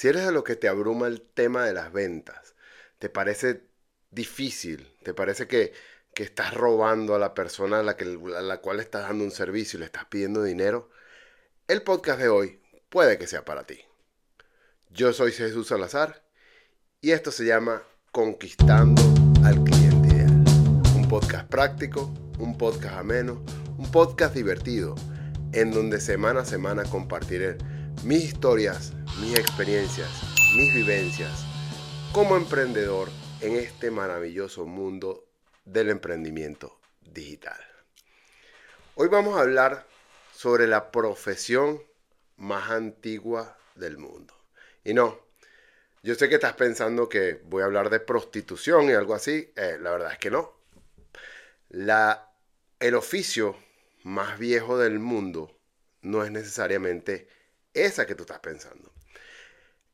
Si eres de lo que te abruma el tema de las ventas, te parece difícil, te parece que, estás robando a la persona a la, que, a la cual estás dando un servicio y le estás pidiendo dinero, el podcast de hoy puede que sea para ti. Yo soy Jesús Salazar y esto se llama Conquistando al Cliente Ideal. Un podcast práctico, un podcast ameno, un podcast divertido, en donde semana a semana compartiré mis historias, mis experiencias, mis vivencias como emprendedor en este maravilloso mundo del emprendimiento digital. Hoy vamos a hablar sobre la profesión más antigua del mundo. Y no, yo sé que estás pensando que voy a hablar de prostitución y algo así. Eh, la verdad es que no. La, el oficio más viejo del mundo no es necesariamente esa que tú estás pensando.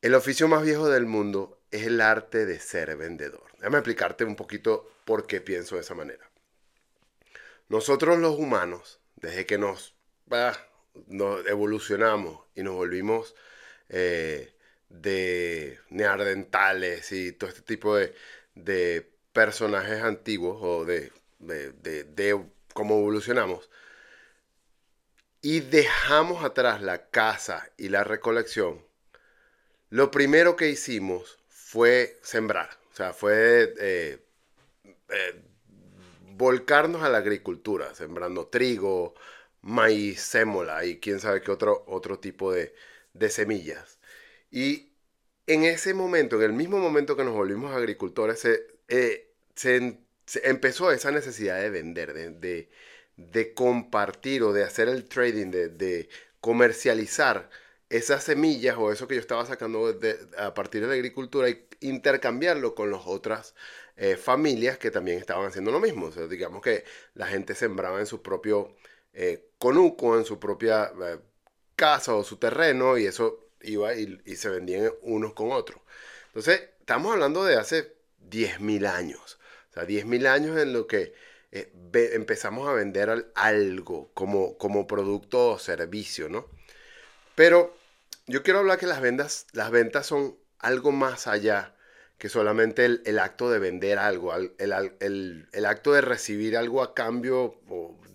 El oficio más viejo del mundo es el arte de ser vendedor. Déjame explicarte un poquito por qué pienso de esa manera. Nosotros los humanos, desde que nos, evolucionamos y nos volvimos eh, de neardentales y todo este tipo de, personajes antiguos o de, de cómo evolucionamos, y dejamos atrás la caza y la recolección, lo primero que hicimos fue sembrar, o sea, fue eh, eh, volcarnos a la agricultura, sembrando trigo, maíz, sémola y quién sabe qué otro, otro tipo de, semillas. Y en ese momento, en el mismo momento que nos volvimos agricultores, se, eh, empezó esa necesidad de vender, de, de compartir o de hacer el trading, de, comercializar esas semillas o eso que yo estaba sacando a partir de la agricultura y intercambiarlo con las otras eh, familias que también estaban haciendo lo mismo. digamos que la gente sembraba en su propio eh, conuco, en su propia eh, casa o su terreno y eso iba y, y se vendían unos con otros. Entonces, estamos hablando de hace 10.000 años. O sea, 10.000 años en lo que eh, empezamos a vender algo como, como producto o servicio, ¿no? Pero yo quiero hablar que las ventas, las ventas son algo más allá que solamente el, acto de vender algo, el, acto de recibir algo a cambio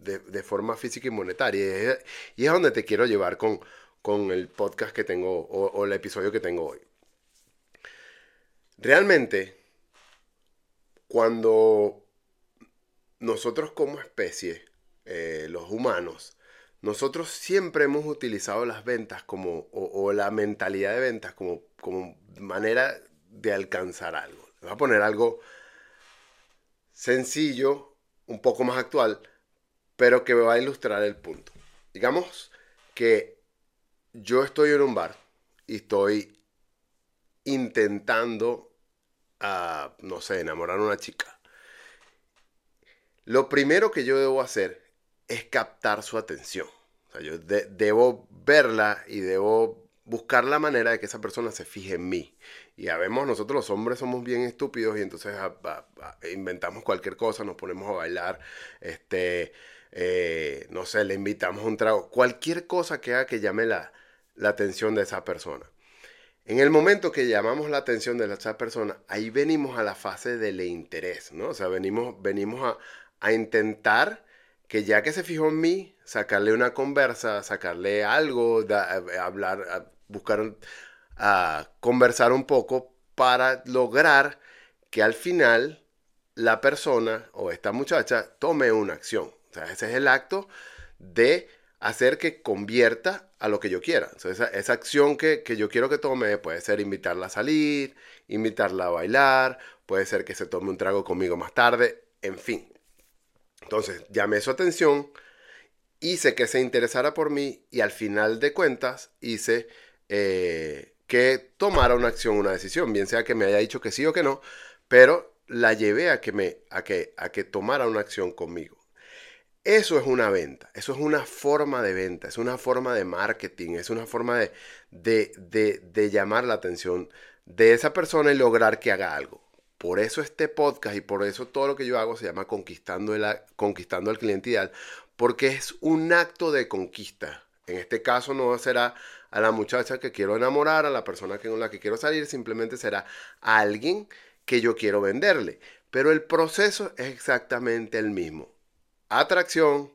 de, forma física y monetaria. Y es, donde te quiero llevar con, con el podcast que tengo o el episodio que tengo hoy. Realmente, cuando nosotros como especie, eh, los humanos, nosotros siempre hemos utilizado las ventas como, o, la mentalidad de ventas como, como manera de alcanzar algo. voy a poner algo sencillo, un poco más actual, pero que me va a ilustrar el punto. Digamos que yo estoy en un bar y estoy intentando, ah, no sé, enamorar a una chica. Lo primero que yo debo hacer es captar su atención. O sea, yo debo verla y debo buscar la manera de que esa persona se fije en mí. Y ya vemos, nosotros los hombres somos bien estúpidos y entonces inventamos cualquier cosa, nos ponemos a bailar, este, eh, no sé, le invitamos un trago, cualquier cosa que haga que llame la, la atención de esa persona. En el momento que llamamos la atención de esa persona, ahí venimos a la fase del interés, ¿no? O sea, venimos, venimos a, a intentar que ya que se fijó en mí, sacarle una conversa, sacarle algo, hablar, buscar, a conversar un poco para lograr que al final la persona o esta muchacha tome una acción. O sea, ese es el acto de hacer que convierta a lo que yo quiera. esa, esa, acción que, que, yo quiero que tome puede ser invitarla a salir, invitarla a bailar, puede ser que se tome un trago conmigo más tarde, en fin. Entonces llamé su atención, hice que se interesara por mí y al final de cuentas hice eh, que tomara una acción, una decisión, bien sea que me haya dicho que sí o que no, pero la llevé a que, me, a que, a que tomara una acción conmigo. Eso es una venta, eso es una forma de venta, es una forma de marketing, es una forma de, de, de llamar la atención de esa persona y lograr que haga algo. Por eso este podcast y por eso todo lo que yo hago se llama Conquistando, el, Conquistando al Cliente porque es un acto de conquista. En este caso no será a la muchacha que quiero enamorar, a la persona con la que quiero salir, simplemente será alguien que yo quiero venderle. Pero el proceso es exactamente el mismo. Atracción,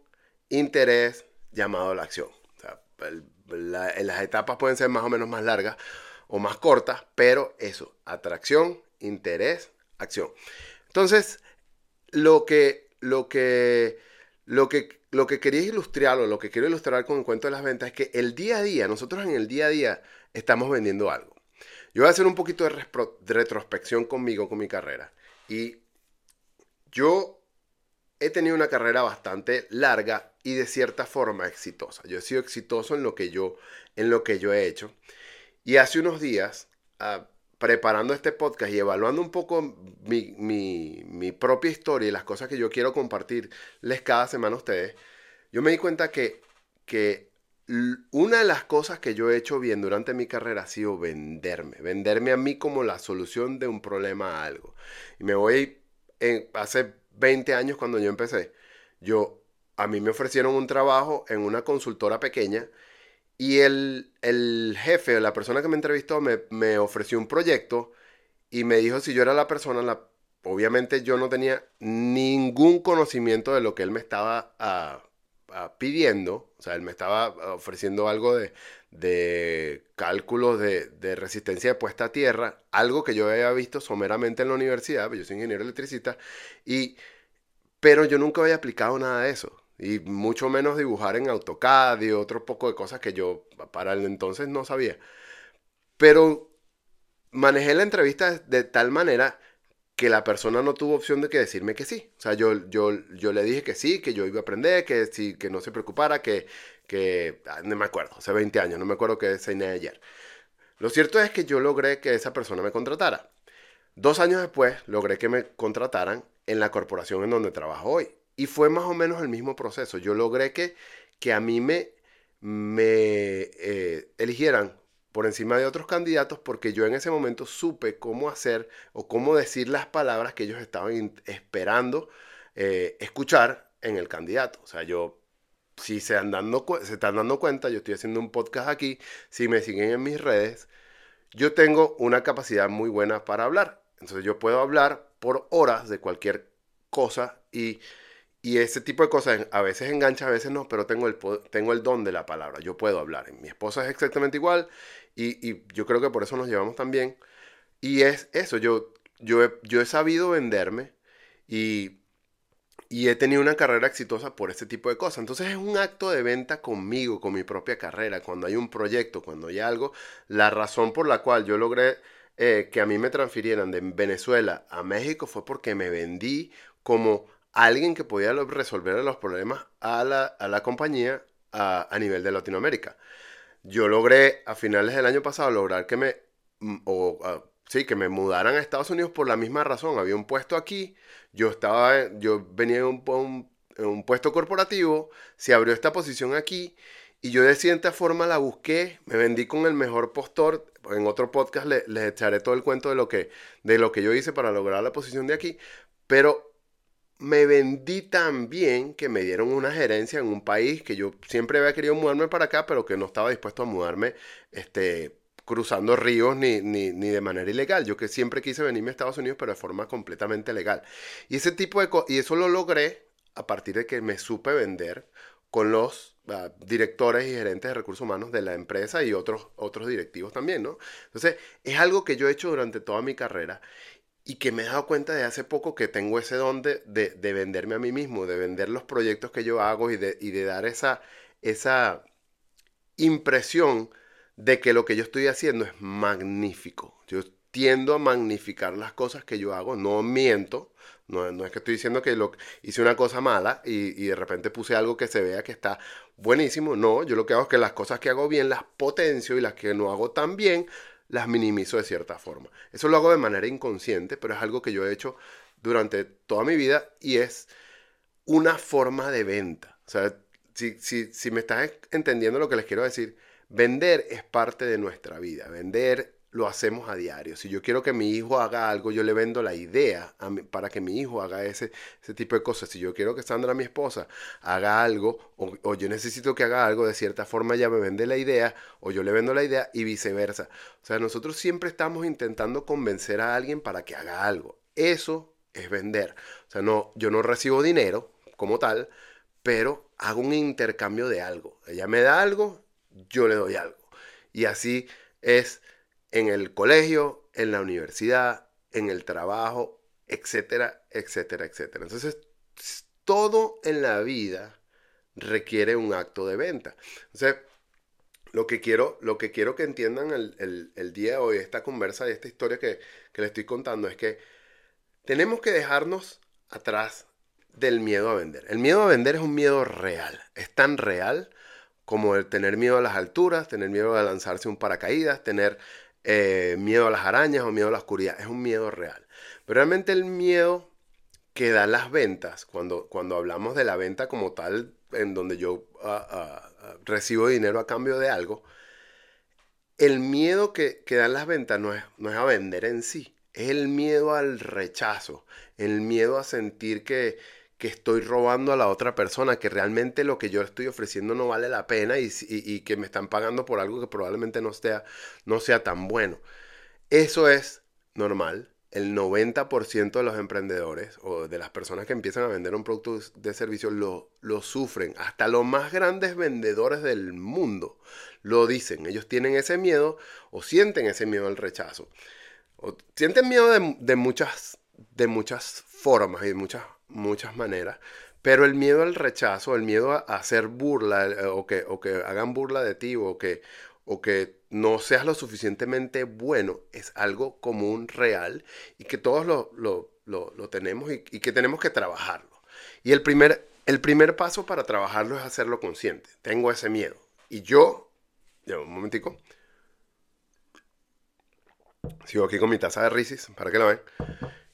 interés, llamado a la acción. las etapas pueden ser más o menos más largas o más cortas, pero eso, atracción, interés, acción. Entonces, lo que, lo que, lo que, lo que quería ilustrar o lo que quiero ilustrar con el cuento de las ventas es que el día a día, nosotros en el día a día estamos vendiendo algo. Yo voy a hacer un poquito de, retrospección conmigo, con mi carrera. Y yo he tenido una carrera bastante larga y de cierta forma exitosa. Yo he sido exitoso en lo que yo, en lo que yo he hecho. Y hace unos días, ah, preparando este podcast y evaluando un poco mi, propia historia y las cosas que yo quiero compartirles cada semana a ustedes, yo me di cuenta que, que una de las cosas que yo he hecho bien durante mi carrera ha sido venderme, venderme a mí como la solución de un problema a algo. Y me voy, en, hace 20 años cuando yo empecé, yo, a mí me ofrecieron un trabajo en una consultora pequeña y el, el jefe, la persona que me entrevistó, me, ofreció un proyecto y me dijo si yo era la persona, obviamente yo no tenía ningún conocimiento de lo que él me estaba ah, ah, pidiendo, o sea, él me estaba ofreciendo algo de, de cálculos de, de, resistencia de puesta a tierra, algo que yo había visto someramente en la universidad, pues yo soy ingeniero electricista, y, pero yo nunca había aplicado nada de eso y mucho menos dibujar en AutoCAD y otro poco de cosas que yo para el entonces no sabía. Pero manejé la entrevista de tal manera que la persona no tuvo opción de que decirme que sí. O sea, yo, yo, yo le dije que sí, que yo iba a aprender, que, sí, que no se preocupara, que, que ah, no me acuerdo, hace 20 años, no me acuerdo qué cené ayer. Lo cierto es que yo logré que esa persona me contratara. Dos años después logré que me contrataran en la corporación en donde trabajo hoy. Y fue más o menos el mismo proceso. Yo logré que, que a mí me, me eh, eligieran por encima de otros candidatos porque yo en ese momento supe cómo hacer o cómo decir las palabras que ellos estaban esperando eh, escuchar en el candidato. O sea, yo, si se, dando, se están dando cuenta, yo estoy haciendo un podcast aquí, si me siguen en mis redes, yo tengo una capacidad muy buena para hablar. Entonces yo puedo hablar por horas de cualquier cosa y y ese tipo de cosas a veces engancha, a veces no, pero tengo el, tengo el don de la palabra. Yo puedo hablar. Mi esposa es exactamente igual y, yo creo que por eso nos llevamos tan bien. Y es eso, yo, yo, he, yo he sabido venderme y, y he tenido una carrera exitosa por este tipo de cosas. Entonces es un acto de venta conmigo, con mi propia carrera. Cuando hay un proyecto, cuando hay algo, la razón por la cual yo logré eh, que a mí me transfirieran de Venezuela a México fue porque me vendí como alguien que podía resolver los problemas a la, compañía a, nivel de Latinoamérica. Yo logré a finales del año pasado lograr que me, mm, o, sí, que me mudaran a Estados Unidos por la misma razón. Había un puesto aquí, yo estaba, yo venía en un, un puesto corporativo, se abrió esta posición aquí y yo de cierta forma la busqué, me vendí con el mejor postor. En otro podcast les echaré todo el cuento de lo que, de lo que yo hice para lograr la posición de aquí. Pero me vendí tan bien que me dieron una gerencia en un país que yo siempre había querido mudarme para acá, pero que no estaba dispuesto a mudarme este, cruzando ríos ni, ni, ni de manera ilegal. Yo que siempre quise venirme a Estados Unidos, pero de forma completamente legal. Y ese tipo de y eso lo logré a partir de que me supe vender con los ah, directores y gerentes de recursos humanos de la empresa y otros, otros directivos también, ¿no? Entonces, es algo que yo he hecho durante toda mi carrera y que me he dado cuenta de hace poco que tengo ese don de, de, venderme a mí mismo, de vender los proyectos que yo hago y de, y de dar esa, esa impresión de que lo que yo estoy haciendo es magnífico. Yo tiendo a magnificar las cosas que yo hago, no miento, no, no es que estoy diciendo que lo, hice una cosa mala y, y, de repente puse algo que se vea que está buenísimo, no, yo lo que hago es que las cosas que hago bien las potencio y las que no hago tan bien las minimizo de cierta forma. Eso lo hago de manera inconsciente, pero es algo que yo he hecho durante toda mi vida y es una forma de venta. O sea, si, si, me estás entendiendo lo que les quiero decir, vender es parte de nuestra vida. Vender lo hacemos a diario. Si yo quiero que mi hijo haga algo, yo le vendo la idea para que mi hijo haga ese, ese tipo de cosas. Si yo quiero que Sandra, mi esposa, haga algo, o, yo necesito que haga algo, de cierta forma ella me vende la idea, o yo le vendo la idea, y viceversa. O sea, nosotros siempre estamos intentando convencer a alguien para que haga algo. Eso es vender. O sea, no, yo no recibo dinero como tal, pero hago un intercambio de algo. Ella me da algo, yo le doy algo. Y así es en el colegio, en la universidad, en el trabajo, etcétera, etcétera, etcétera. Entonces, todo en la vida requiere un acto de venta. Entonces, lo que quiero, lo que, quiero que entiendan el, día de hoy, esta conversa y esta historia que, que les estoy contando, es que tenemos que dejarnos atrás del miedo a vender. El miedo a vender es un miedo real, es tan real como el tener miedo a las alturas, tener miedo a lanzarse un paracaídas, tener eh, miedo a las arañas o miedo a la oscuridad. Es un miedo real. Pero realmente el miedo que dan las ventas, cuando, cuando hablamos de la venta como tal, en donde yo ah, ah, ah, recibo dinero a cambio de algo, el miedo que, que dan las ventas no es, no es a vender en sí, es el miedo al rechazo, el miedo a sentir que, que estoy robando a la otra persona, que realmente lo que yo estoy ofreciendo no vale la pena y, que me están pagando por algo que probablemente no sea, no sea tan bueno. Eso es normal. El 90% de los emprendedores o de las personas que empiezan a vender un producto de servicio lo, lo sufren. Hasta los más grandes vendedores del mundo lo dicen. Ellos tienen ese miedo o sienten ese miedo al rechazo. O sienten miedo de, de muchas, de muchas formas y de muchas muchas maneras, pero el miedo al rechazo, el miedo a, hacer burla eh, o, que, o que hagan burla de ti o que, o que no seas lo suficientemente bueno es algo común, real y que todos lo, lo, lo, tenemos y, que tenemos que trabajarlo. Y el primer, el primer paso para trabajarlo es hacerlo consciente. Tengo ese miedo. Y yo, un momentico, sigo aquí con mi taza de Risis para que la vean.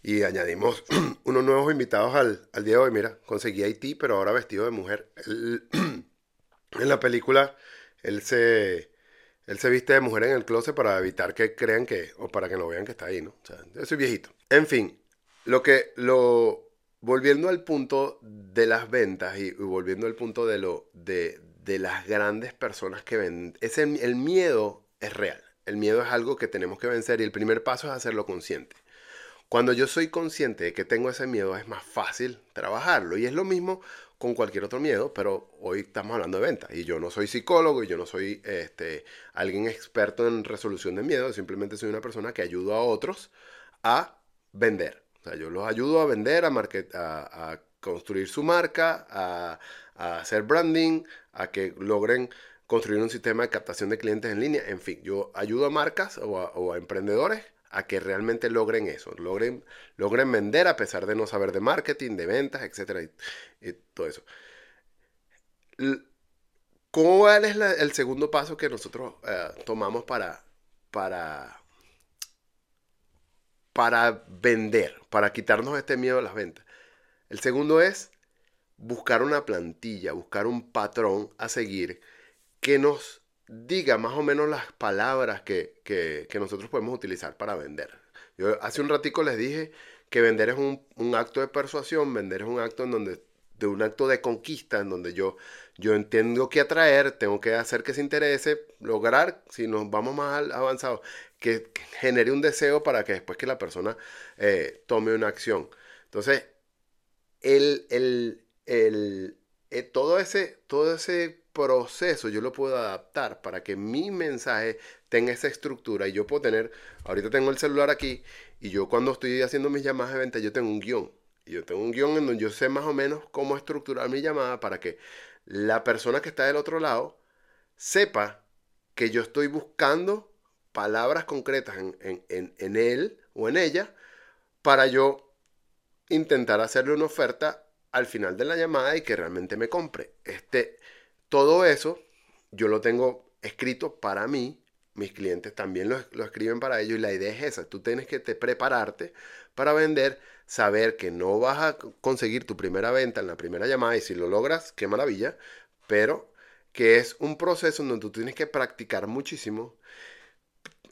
Y añadimos unos nuevos invitados al, día de hoy. Mira, conseguí Haití, pero ahora vestido de mujer. en la película, él se, él se viste de mujer en el closet para evitar que crean que, o para que no vean que está ahí, ¿no? Yo soy viejito. En fin, lo que, lo, volviendo al punto de las ventas y, volviendo al punto de, lo, de, de las grandes personas que venden, ese, el miedo es real. El miedo es algo que tenemos que vencer y el primer paso es hacerlo consciente. Cuando yo soy consciente de que tengo ese miedo, es más fácil trabajarlo. Y es lo mismo con cualquier otro miedo, pero hoy estamos hablando de ventas. Y yo no soy psicólogo y yo no soy este, alguien experto en resolución de miedo, simplemente soy una persona que ayuda a otros a vender. O sea, yo los ayudo a vender, a, a, construir su marca, a, hacer branding, a que logren construir un sistema de captación de clientes en línea. En fin, yo ayudo a marcas o a emprendedores a que realmente logren eso, logren, logren vender a pesar de no saber de marketing, de ventas, etcétera, y, todo eso. ¿Cuál es el segundo paso que nosotros eh, tomamos para, para, para vender, para quitarnos este miedo a las ventas? El segundo es buscar una plantilla, buscar un patrón a seguir que nos diga más o menos las palabras que, nosotros podemos utilizar para vender. Yo hace un ratico les dije que vender es un, acto de persuasión, vender es un acto en donde de un acto de conquista en donde yo, yo entiendo que atraer, tengo que hacer que se interese, lograr, si nos vamos más avanzados, que genere un deseo para que después que la persona eh, tome una acción. Entonces, el, el, el, eh, todo, ese, todo ese proceso yo lo puedo adaptar para que mi mensaje tenga esa estructura y yo puedo tener, ahorita tengo el celular aquí y yo cuando estoy haciendo mis llamadas de venta yo tengo un guion. Y yo tengo un guion en donde yo sé más o menos cómo estructurar mi llamada para que la persona que está del otro lado sepa que yo estoy buscando palabras concretas en, en él o en ella para yo intentar hacerle una oferta al final de la llamada y que realmente me compre. Este, todo eso yo lo tengo escrito para mí, mis clientes también lo, escriben para ellos y la idea es esa, tú tienes que te prepararte para vender, saber que no vas a conseguir tu primera venta en la primera llamada y si lo logras, qué maravilla, pero que es un proceso en donde tú tienes que practicar muchísimo.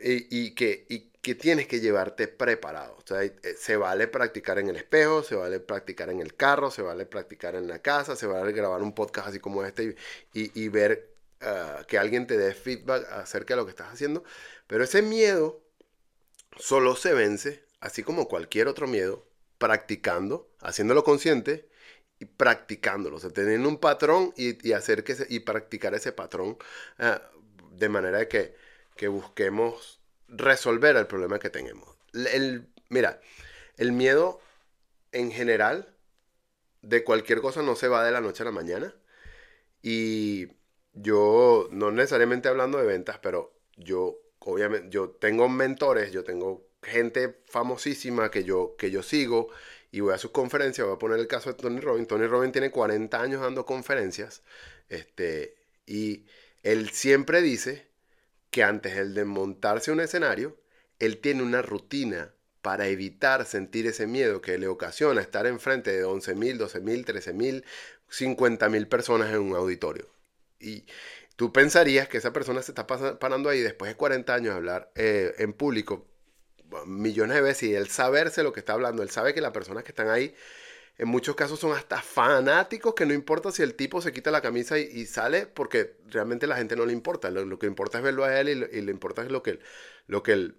y, que, y que tienes que llevarte preparado. O sea, eh, se vale practicar en el espejo, se vale practicar en el carro, se vale practicar en la casa, se vale grabar un podcast así como este y, ver ah, que alguien te dé feedback acerca de lo que estás haciendo. Pero ese miedo solo se vence, así como cualquier otro miedo, practicando, haciéndolo consciente y practicándolo. O sea, teniendo un patrón y, hacer que y practicar ese patrón ah, de manera que, que busquemos resolver el problema que tenemos. El, mira, el miedo en general de cualquier cosa no se va de la noche a la mañana. Y yo, no necesariamente hablando de ventas, pero yo, obviamente, yo tengo mentores, yo tengo gente famosísima que yo, que yo sigo y voy a sus conferencias. Voy a poner el caso de Tony Robbins. Tony Robbins tiene 40 años dando conferencias. Este, y él siempre dice que antes de montarse un escenario, él tiene una rutina para evitar sentir ese miedo que le ocasiona estar enfrente de 11.000, 12.000, 13.000, 50.000 personas en un auditorio. Y tú pensarías que esa persona se está parando ahí después de 40 años de hablar eh, en público millones de veces y él saberse lo que está hablando, él sabe que las personas que están ahí en muchos casos son hasta fanáticos que no importa si el tipo se quita la camisa y, sale porque realmente la gente no le importa. Lo, que importa es verlo a él y, lo, le importa es lo que, lo, que el,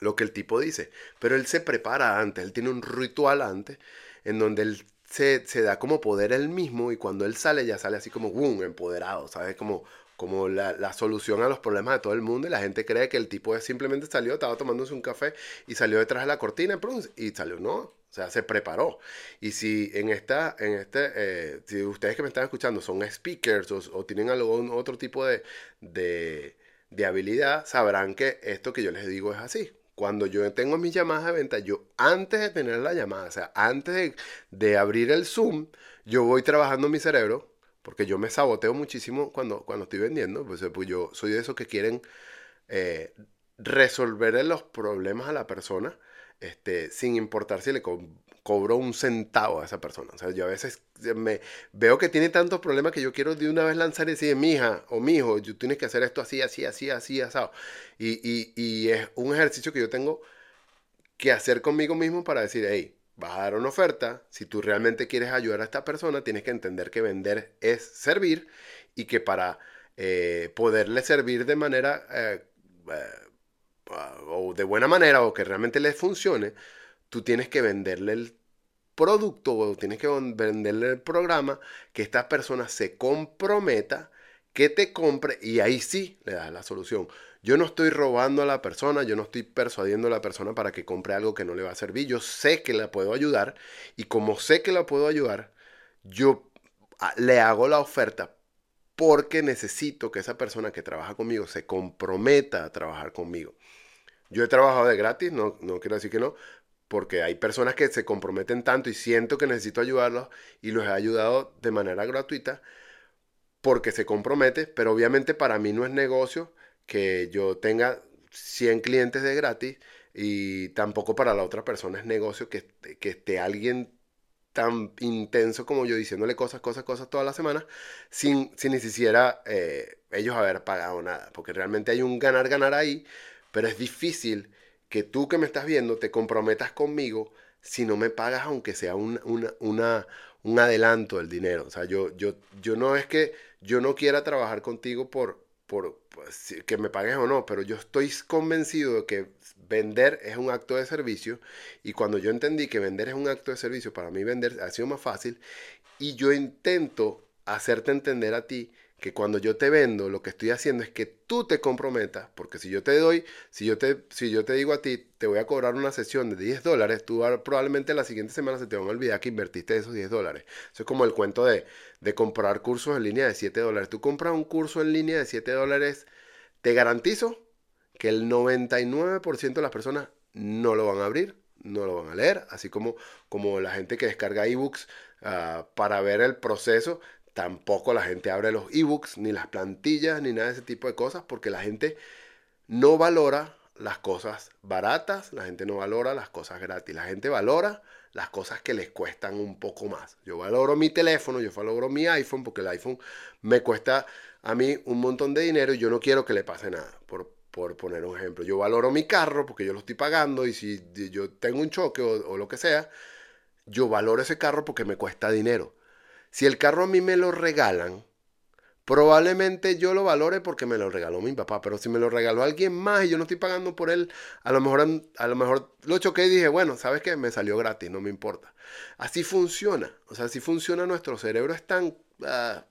lo que el tipo dice. Pero él se prepara antes, él tiene un ritual antes en donde él se, da como poder él mismo y cuando él sale ya sale así como boom, empoderado, ¿sabes? Como, como la, la, solución a los problemas de todo el mundo y la gente cree que el tipo simplemente salió, estaba tomándose un café y salió detrás de la cortina y salió, no, o sea, se preparó. Y si en esta, en este, eh, si ustedes que me están escuchando son speakers o, tienen algún otro tipo de, de, de, habilidad, sabrán que esto que yo les digo es así. Cuando yo tengo mis llamadas de venta, yo antes de tener la llamada, o sea, antes de, abrir el Zoom, yo voy trabajando mi cerebro, porque yo me saboteo muchísimo cuando, cuando estoy vendiendo, pues, pues yo soy de esos que quieren eh, resolver los problemas a la persona este, sin importar si le cobro un centavo a esa persona. O sea, yo a veces me veo que tiene tantos problemas que yo quiero de una vez lanzar y decir, mi hija o mi hijo, tú tienes que hacer esto así, así, así, así, asado. Y es un ejercicio que yo tengo que hacer conmigo mismo para decir, hey, vas a dar una oferta, si tú realmente quieres ayudar a esta persona, tienes que entender que vender es servir y que para eh, poderle servir de manera eh, eh, o de buena manera o que realmente les funcione, tú tienes que venderle el producto o tienes que venderle el programa, que esta persona se comprometa, que te compre y ahí sí le das la solución. Yo no estoy robando a la persona, yo no estoy persuadiendo a la persona para que compre algo que no le va a servir. Yo sé que la puedo ayudar y como sé que la puedo ayudar, yo ah, le hago la oferta porque necesito que esa persona que trabaja conmigo se comprometa a trabajar conmigo. Yo he trabajado de gratis, no, no quiero decir que no, porque hay personas que se comprometen tanto y siento que necesito ayudarlos y los he ayudado de manera gratuita porque se compromete, pero obviamente para mí no es negocio que yo tenga 100 clientes de gratis y tampoco para la otra persona es negocio que, que esté alguien tan intenso como yo diciéndole cosas, cosas, cosas toda la semana sin, sin ni siquiera eh, ellos haber pagado nada, porque realmente hay un ganar-ganar ahí pero es difícil que tú que me estás viendo te comprometas conmigo si no me pagas aunque sea un, una, un adelanto del dinero. O sea, yo, yo, yo no es que yo no quiera trabajar contigo por, por, pues, que me pagues o no, pero yo estoy convencido de que vender es un acto de servicio y cuando yo entendí que vender es un acto de servicio, para mí vender ha sido más fácil y yo intento hacerte entender a ti que cuando yo te vendo, lo que estoy haciendo es que tú te comprometas, porque si yo te doy, si yo te, si yo te digo a ti, te voy a cobrar una sesión de 10 dólares, tú probablemente la siguiente semana se te van a olvidar que invertiste esos 10 dólares. Eso es como el cuento de, de comprar cursos en línea de 7 dólares. Tú compras un curso en línea de 7 dólares, te garantizo que el 99% de las personas no lo van a abrir, no lo van a leer, así como, como la gente que descarga ebooks uh, para ver el proceso, Tampoco la gente abre los ebooks, ni las plantillas, ni nada de ese tipo de cosas, porque la gente no valora las cosas baratas, la gente no valora las cosas gratis, la gente valora las cosas que les cuestan un poco más. Yo valoro mi teléfono, yo valoro mi iPhone, porque el iPhone me cuesta a mí un montón de dinero y yo no quiero que le pase nada. Por, por poner un ejemplo. Yo valoro mi carro porque yo lo estoy pagando y si yo tengo un choque o, lo que sea, yo valoro ese carro porque me cuesta dinero. Si el carro a mí me lo regalan, probablemente yo lo valore porque me lo regaló mi papá, pero si me lo regaló alguien más y yo no estoy pagando por él, a lo mejor, a lo mejor lo choqué y dije, bueno, ¿sabes qué? Me salió gratis, no me importa. Así funciona, o sea, así funciona nuestro cerebro, es tan... Ah,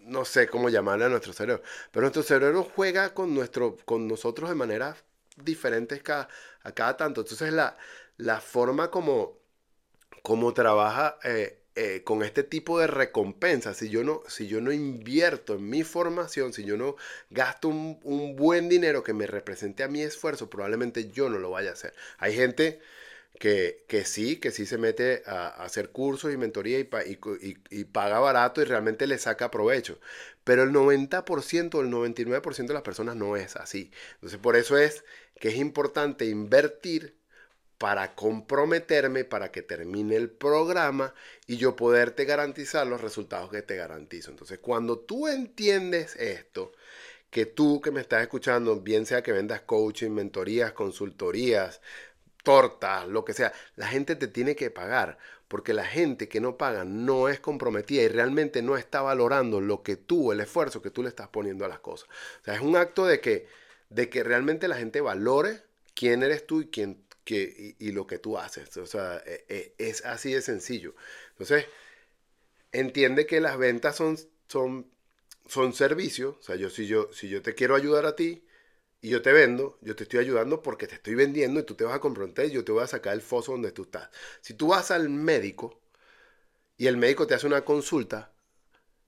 no sé cómo llamarle a nuestro cerebro, pero nuestro cerebro juega con, nuestro, con nosotros de manera diferentes cada, a cada tanto. Entonces la, la forma como, como trabaja eh, eh, con este tipo de recompensa, si yo, no, si yo no invierto en mi formación, si yo no gasto un, un buen dinero que me represente a mi esfuerzo, probablemente yo no lo vaya a hacer. Hay gente que, que, sí, que sí se mete a, hacer cursos y mentoría y, y, y, paga barato y realmente le saca provecho. Pero el 90% o el 99% de las personas no es así. Entonces por eso es que es importante invertir para comprometerme, para que termine el programa y yo poderte garantizar los resultados que te garantizo. Entonces cuando tú entiendes esto, que tú que me estás escuchando, bien sea que vendas coaching, mentorías, consultorías, tortas, lo que sea. La gente te tiene que pagar, porque la gente que no paga no es comprometida y realmente no está valorando lo que tú, el esfuerzo que tú le estás poniendo a las cosas. O sea, es un acto de que, de que realmente la gente valore quién eres tú y, quién, que, y, lo que tú haces. O sea, e, e, es así de sencillo. Entonces, entiende que las ventas son, son, son servicios. O sea, yo si, yo si yo te quiero ayudar a ti, y yo te vendo, yo te estoy ayudando porque te estoy vendiendo y tú te vas a comprometer y yo te voy a sacar el foso donde tú estás. Si tú vas al médico y el médico te hace una consulta,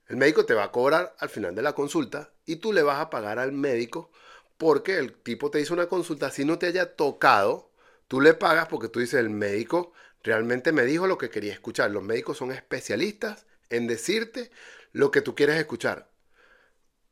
el médico te va a cobrar al final de la consulta y tú le vas a pagar al médico porque el tipo te hizo una consulta, si no te haya tocado, tú le pagas porque tú dices, el médico realmente me dijo lo que quería escuchar. Los médicos son especialistas en decirte lo que tú quieres escuchar.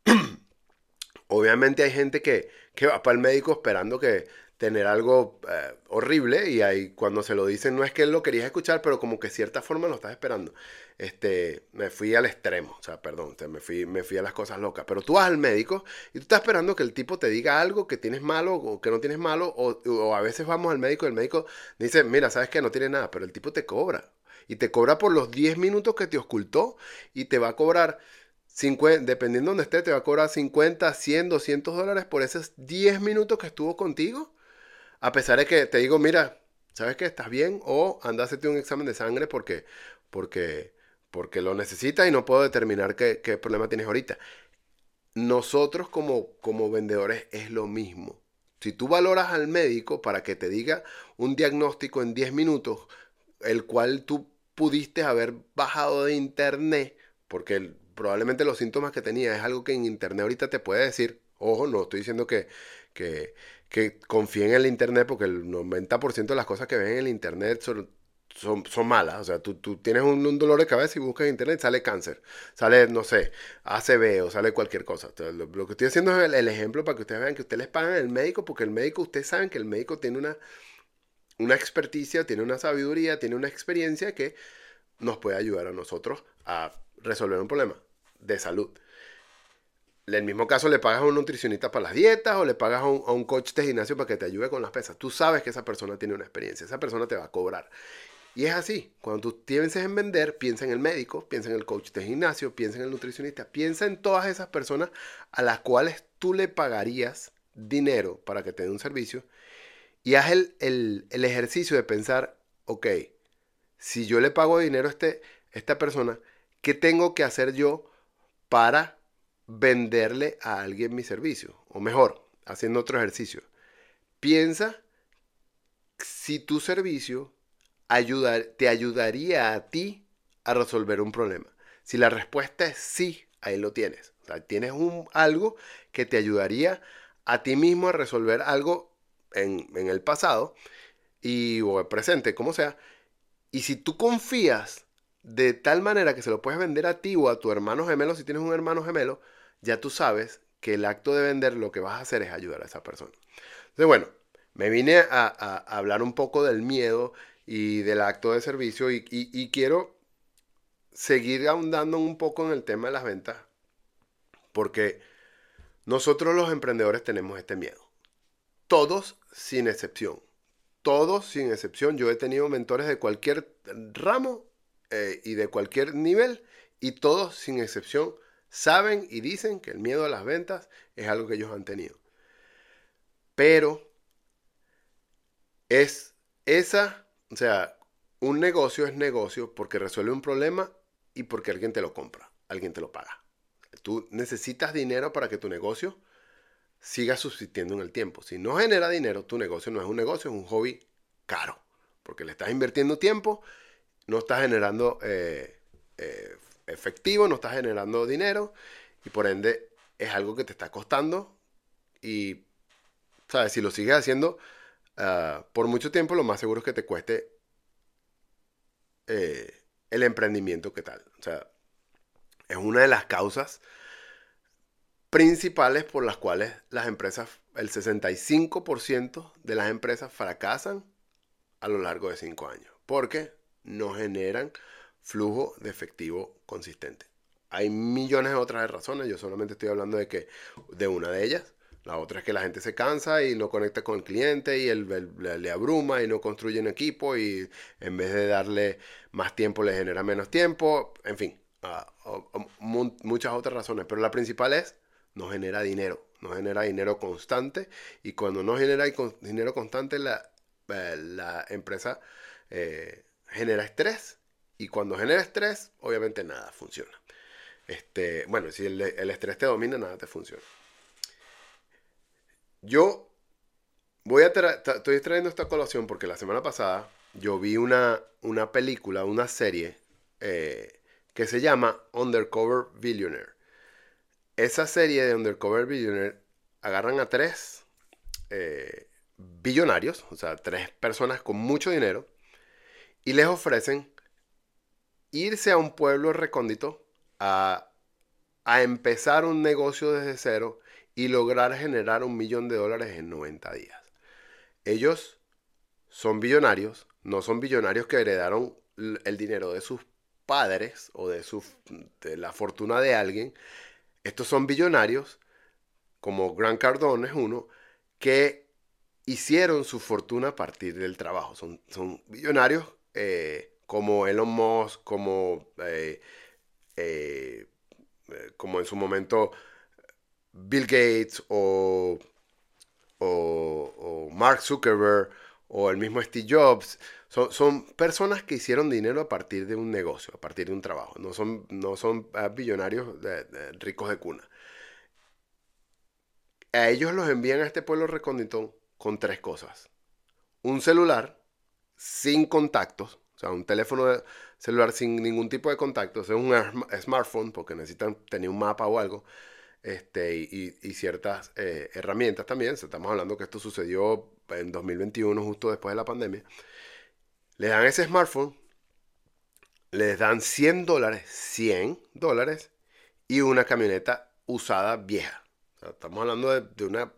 Obviamente hay gente que, va para el médico esperando que tener algo eh, horrible y ahí cuando se lo dicen no es que él lo quería escuchar, pero como que cierta forma lo estás esperando. Este, me fui al extremo, o sea, perdón, me, fui, me fui a las cosas locas. Pero tú vas al médico y tú estás esperando que el tipo te diga algo que tienes malo o que no tienes malo, o, a veces vamos al médico y el médico dice, mira, sabes que no tiene nada, pero el tipo te cobra. Y te cobra por los 10 minutos que te ocultó y te va a cobrar dependiendo de donde esté, te va a cobrar 50, 100, 200 dólares por esos 10 minutos que estuvo contigo. A pesar de que te digo, mira, ¿sabes que estás bien? O anda a hacerte un examen de sangre porque, porque, porque lo necesitas y no puedo determinar qué, problema tienes ahorita. Nosotros como, como vendedores es lo mismo. Si tú valoras al médico para que te diga un diagnóstico en 10 minutos, el cual tú pudiste haber bajado de internet, porque probablemente los síntomas que tenía es algo que en internet ahorita te puede decir. Ojo, no estoy diciendo que, que, confíen en el internet porque el 90% de las cosas que ven en el internet son, son, malas. O sea, tú, tú tienes un, dolor de cabeza y buscas en internet, sale cáncer, sale, no sé, ACV o sale cualquier cosa. lo, que estoy haciendo es el, ejemplo para que ustedes vean que ustedes les pagan el médico porque el médico, ustedes saben que el médico tiene una, una experticia, tiene una sabiduría, tiene una experiencia que nos puede ayudar a nosotros a resolver un problema de salud. En el mismo caso le pagas a un nutricionista para las dietas o le pagas a un, coach de gimnasio para que te ayude con las pesas. Tú sabes que esa persona tiene una experiencia, esa persona te va a cobrar. Y es así, cuando tú pienses en vender, piensa en el médico, piensa en el coach de gimnasio, piensa en el nutricionista, piensa en todas esas personas a las cuales tú le pagarías dinero para que te dé un servicio y haz el, el, ejercicio de pensar, ok, si yo le pago dinero a este, esta persona, ¿qué tengo que hacer yo para venderle a alguien mi servicio. O mejor, haciendo otro ejercicio. Piensa si tu servicio te ayudaría a ti a resolver un problema. Si la respuesta es sí, ahí lo tienes. tienes un, algo que te ayudaría a ti mismo a resolver algo en, en el pasado y, o el presente, como sea. Y si tú confías de tal manera que se lo puedes vender a ti o a tu hermano gemelo, si tienes un hermano gemelo, ya tú sabes que el acto de vender lo que vas a hacer es ayudar a esa persona. Entonces, bueno, me vine a, hablar un poco del miedo y del acto de servicio y, quiero seguir ahondando un poco en el tema de las ventas, porque nosotros los emprendedores tenemos este miedo. Todos sin excepción. Todos sin excepción. Yo he tenido mentores de cualquier ramo eh, y de cualquier nivel y todos sin excepción saben y dicen que el miedo a las ventas es algo que ellos han tenido. Pero es esa, o sea, un negocio es negocio porque resuelve un problema y porque alguien te lo compra, alguien te lo paga. Tú necesitas dinero para que tu negocio siga subsistiendo en el tiempo. Si no genera dinero, tu negocio no es un negocio, es un hobby caro. Porque le estás invirtiendo tiempo, no estás generando eh, eh, efectivo, no estás generando dinero y por ende es algo que te está costando y, ¿sabes? Si lo sigues haciendo ah, por mucho tiempo, lo más seguro es que te cueste eh, el emprendimiento que tal. O sea, es una de las causas principales por las cuales las empresas, el 65% de las empresas fracasan a lo largo de 5 años, porque no generan flujo de efectivo consistente. Hay millones de otras razones, yo solamente estoy hablando de que de una de ellas. La otra es que la gente se cansa y no conecta con el cliente y él, le abruma y no construye un equipo y en vez de darle más tiempo le genera menos tiempo. En fin, ah, muchas otras razones. Pero la principal es no genera dinero, no genera dinero constante y cuando no genera dinero constante la, eh, la empresa eh, genera estrés y cuando genera estrés obviamente nada funciona. Este, bueno, si el, estrés te domina, nada te funciona. Yo voy a estoy trayendo esta colación porque la semana pasada yo vi una, una película, una serie eh, que se llama Undercover Billionaire. Esa serie de Undercover Billionaire agarran a tres eh, billonarios, o sea, tres personas con mucho dinero, y les ofrecen irse a un pueblo recóndito a, empezar un negocio desde cero y lograr generar un millón de dólares en 90 días. Ellos son billonarios, no son billonarios que heredaron el dinero de sus padres o de, su, la fortuna de alguien. Estos son billonarios, como Grant Cardone es uno, que hicieron su fortuna a partir del trabajo. Son, son billonarios eh, como Elon Musk, como, eh, eh, como en su momento Bill Gates o, o, Mark Zuckerberg o el mismo Steve Jobs. Son, son, personas que hicieron dinero a partir de un negocio, a partir de un trabajo. No son, no son ah, billonarios ricos de cuna. A ellos los envían a este pueblo recóndito con tres cosas. Un celular sin contactos, o sea, un teléfono celular sin ningún tipo de contactos, es un smartphone porque necesitan tener un mapa o algo, este, y, ciertas eh, herramientas también. Estamos hablando que esto sucedió en 2021, justo después de la pandemia. Le dan ese smartphone, les dan 100 dólares, 100 dólares, y una camioneta usada vieja. estamos hablando de, de una,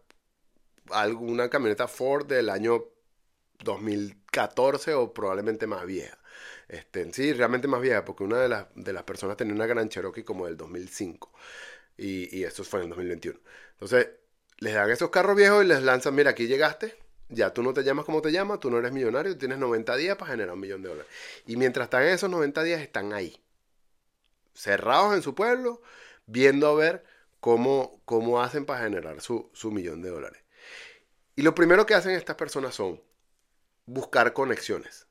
alguna camioneta Ford del año 2014 o probablemente más vieja. Este, sí, realmente más vieja, porque una de las, de las personas tenía una Gran Cherokee como del 2005. Y, y esto fue en el 2021. Entonces, les dan esos carros viejos y les lanzan, mira, aquí llegaste, ya tú no te llamas como te llamas, tú no eres millonario, tienes 90 días para generar un millón de dólares. Y mientras están en esos 90 días, están ahí, cerrados en su pueblo, viendo a ver cómo, cómo hacen para generar su, su millón de dólares. Y lo primero que hacen estas personas son buscar conexiones.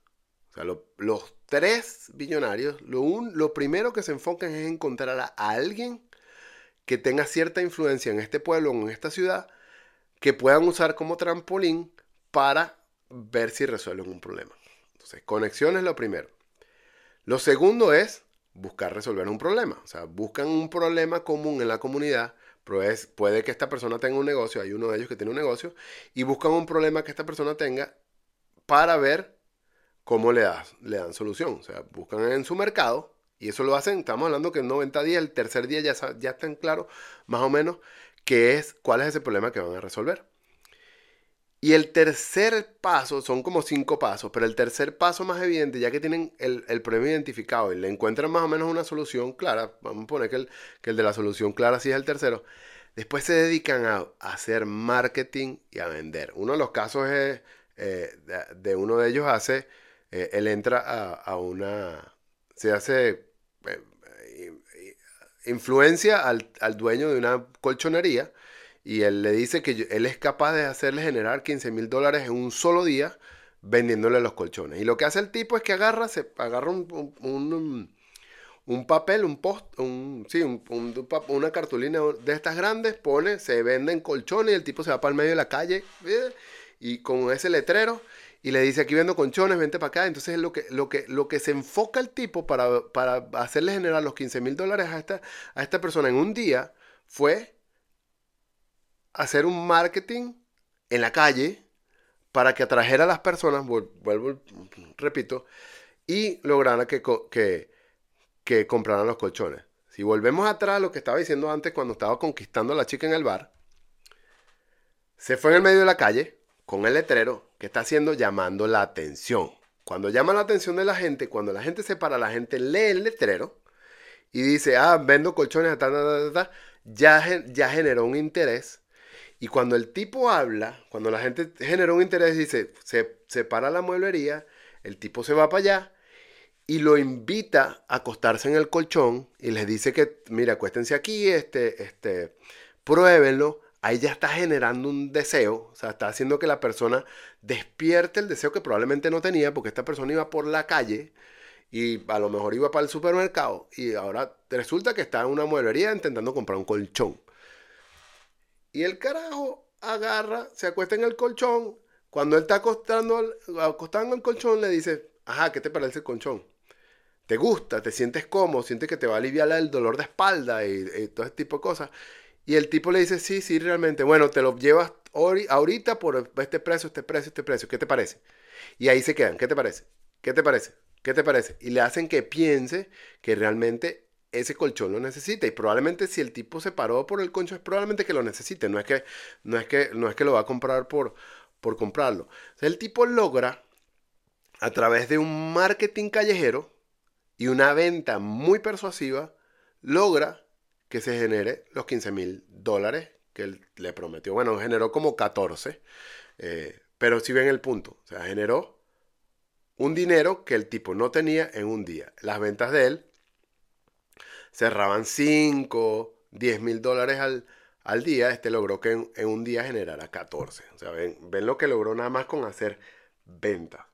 O sea, los tres billonarios, lo, lo primero que se enfocan es encontrar a, alguien que tenga cierta influencia en este pueblo o en esta ciudad que puedan usar como trampolín para ver si resuelven un problema. Entonces, conexión es lo primero. Lo segundo es buscar resolver un problema. O sea, buscan un problema común en la comunidad. puede que esta persona tenga un negocio, hay uno de ellos que tiene un negocio, y buscan un problema que esta persona tenga para ver cómo le, le dan solución. O sea, buscan en su mercado y eso lo hacen, estamos hablando que en 90 días, el tercer día ya, ya están claros más o menos qué es, cuál es ese problema que van a resolver. Y el tercer paso, son como cinco pasos, pero el tercer paso más evidente, ya que tienen el, problema identificado y le encuentran más o menos una solución clara, vamos a poner que el, que el de la solución clara sí es el tercero, después se dedican a, hacer marketing y a vender. Uno de los casos es, eh, de, uno de ellos hace, eh, él entra a, una, se hace, influencia al, al, dueño de una colchonería y él le dice que él es capaz de hacerle generar 15 mil dólares en un solo día vendiéndole los colchones. Y lo que hace el tipo es que agarra, se agarra un, un, papel, un post, un, sí, una cartulina de estas grandes, pone, se venden colchones y el tipo se va para el medio de la calle eh, y con ese letrero y le dice aquí vendo colchones, vente para acá. Entonces lo que, lo que, lo que se enfoca el tipo para, para hacerle generar los 15 mil dólares a esta, a esta persona en un día fue hacer un marketing en la calle para que atrajera a las personas, vuelvo, repito, y lograra que, que, que compraran los colchones. Si volvemos atrás a lo que estaba diciendo antes cuando estaba conquistando a la chica en el bar, se fue en el medio de la calle con el letrero que está haciendo llamando la atención. Cuando llama la atención de la gente, cuando la gente se para, la gente lee el letrero y dice, ah, vendo colchones, ya, ya generó un interés y cuando el tipo habla, cuando la gente genera un interés, dice, se, se para la mueblería, el tipo se va para allá y lo invita a acostarse en el colchón y les dice que, mira, acuéstense aquí, este, este, pruébenlo. Ahí ya está generando un deseo, o sea, está haciendo que la persona despierte el deseo que probablemente no tenía, porque esta persona iba por la calle y a lo mejor iba para el supermercado y ahora resulta que está en una mueblería intentando comprar un colchón. Y el carajo agarra, se acuesta en el colchón. Cuando él está acostando, acostando el colchón, le dice, ajá, ¿qué te parece el colchón? ¿Te gusta? ¿Te sientes cómodo? ¿Sientes que te va a aliviar el dolor de espalda y, todo ese tipo de cosas? Y el tipo le dice, sí, sí, realmente. Bueno, te lo llevas ahorita por este precio, este precio, este precio. ¿Qué te parece? Y ahí se quedan. ¿Qué te parece? ¿Qué te parece? ¿Qué te parece? Y le hacen que piense que realmente ese colchón lo necesita. Y probablemente si el tipo se paró por el colchón, es probablemente que lo necesite. No es que, no es que, no es que lo va a comprar por, por comprarlo. el tipo logra, a través de un marketing callejero y una venta muy persuasiva, logra que se genere los 15 mil dólares que él le prometió. Bueno, generó como 14. Eh, pero si ven el punto, o sea, generó un dinero que el tipo no tenía en un día. Las ventas de él cerraban 5, 10 mil dólares al, día, este logró que en, un día generara 14. O sea, ven, ven lo que logró nada más con hacer venta.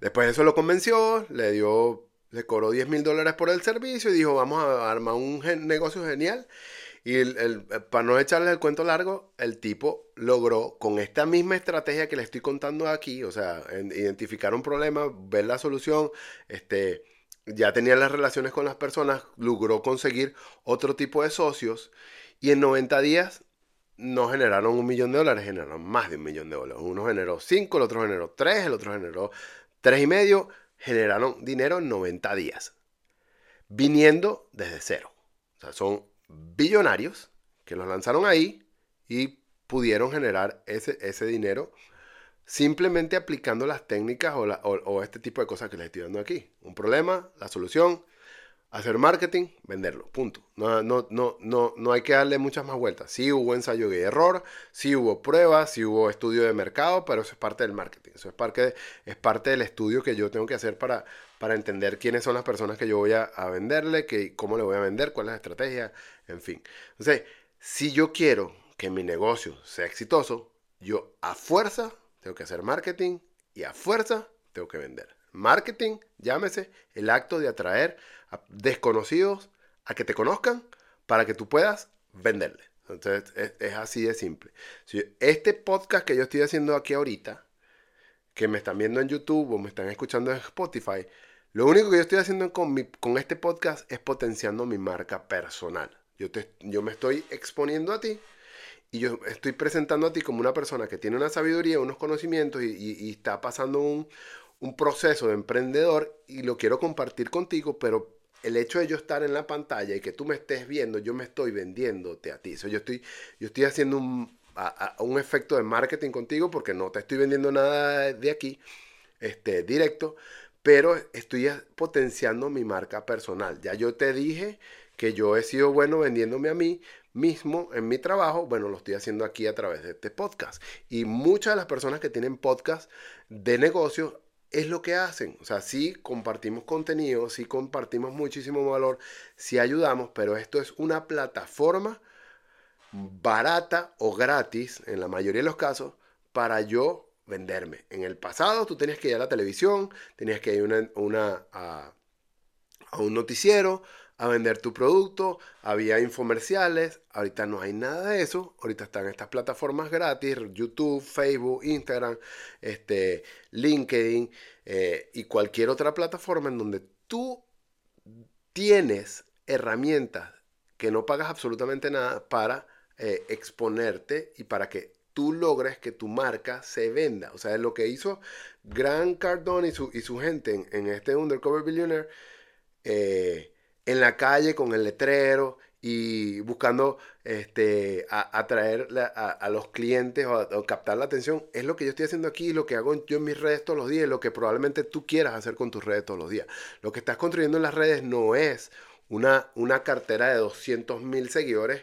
Después de eso lo convenció, le dio, le cobró 10 mil dólares por el servicio y dijo, vamos a armar un negocio genial. Y el, para no echarle el cuento largo, el tipo logró con esta misma estrategia que le estoy contando aquí, o sea, identificar un problema, ver la solución, este, ya tenía las relaciones con las personas, logró conseguir otro tipo de socios y en 90 días no generaron un millón de dólares, generaron más de un millón de dólares. Uno generó 5, el otro generó 3, el otro generó tres y medio, generaron dinero en 90 días, viniendo desde cero. O sea, son billonarios que los lanzaron ahí y pudieron generar ese, ese dinero simplemente aplicando las técnicas o, este tipo de cosas que les estoy dando aquí. Un problema, la solución, hacer marketing, venderlo, punto. No, no, no, no, no hay que darle muchas más vueltas. Sí hubo ensayo y error, sí hubo pruebas, sí hubo estudio de mercado, pero eso es parte del marketing. Eso es parte, es parte del estudio que yo tengo que hacer para, para entender quiénes son las personas que yo voy a, venderle, que, cómo le voy a vender, cuál es la estrategia, en fin. Entonces, si yo quiero que mi negocio sea exitoso, yo a fuerza tengo que hacer marketing y a fuerza tengo que vender. Marketing, llámese el acto de atraer a desconocidos a que te conozcan para que tú puedas venderle. Entonces es, así de simple. este podcast que yo estoy haciendo aquí ahorita, que me están viendo en YouTube o me están escuchando en Spotify, lo único que yo estoy haciendo con, con este podcast es potenciando mi marca personal. Yo, te, yo me estoy exponiendo a ti y yo estoy presentando a ti como una persona que tiene una sabiduría, unos conocimientos y, está pasando un, proceso de emprendedor y lo quiero compartir contigo, pero el hecho de yo estar en la pantalla y que tú me estés viendo, yo me estoy vendiéndote a ti. yo, estoy, yo estoy haciendo un, un efecto de marketing contigo porque no te estoy vendiendo nada de aquí este, directo, pero estoy potenciando mi marca personal. Ya yo te dije que yo he sido bueno vendiéndome a mí mismo en mi trabajo, bueno, lo estoy haciendo aquí a través de este podcast. Y muchas de las personas que tienen podcast de negocios es lo que hacen. O sea, sí compartimos contenido, sí compartimos muchísimo valor, sí ayudamos, pero esto es una plataforma barata o gratis, en la mayoría de los casos, para yo venderme. En el pasado tú tenías que ir a la televisión, tenías que ir una, a, a un noticiero, a vender tu producto, había infomerciales, ahorita no hay nada de eso, ahorita están estas plataformas gratis, YouTube, Facebook, Instagram, este, LinkedIn eh, y cualquier otra plataforma en donde tú tienes herramientas que no pagas absolutamente nada para eh, exponerte y para que tú logres que tu marca se venda. O sea, es lo que hizo Grant Cardone y su, y su gente en, este Undercover Billionaire. Eh, en la calle con el letrero y buscando este, atraer a, los clientes o, captar la atención. Es lo que yo estoy haciendo aquí, lo que hago yo en mis redes todos los días, lo que probablemente tú quieras hacer con tus redes todos los días. Lo que estás construyendo en las redes no es una, una cartera de 200 mil seguidores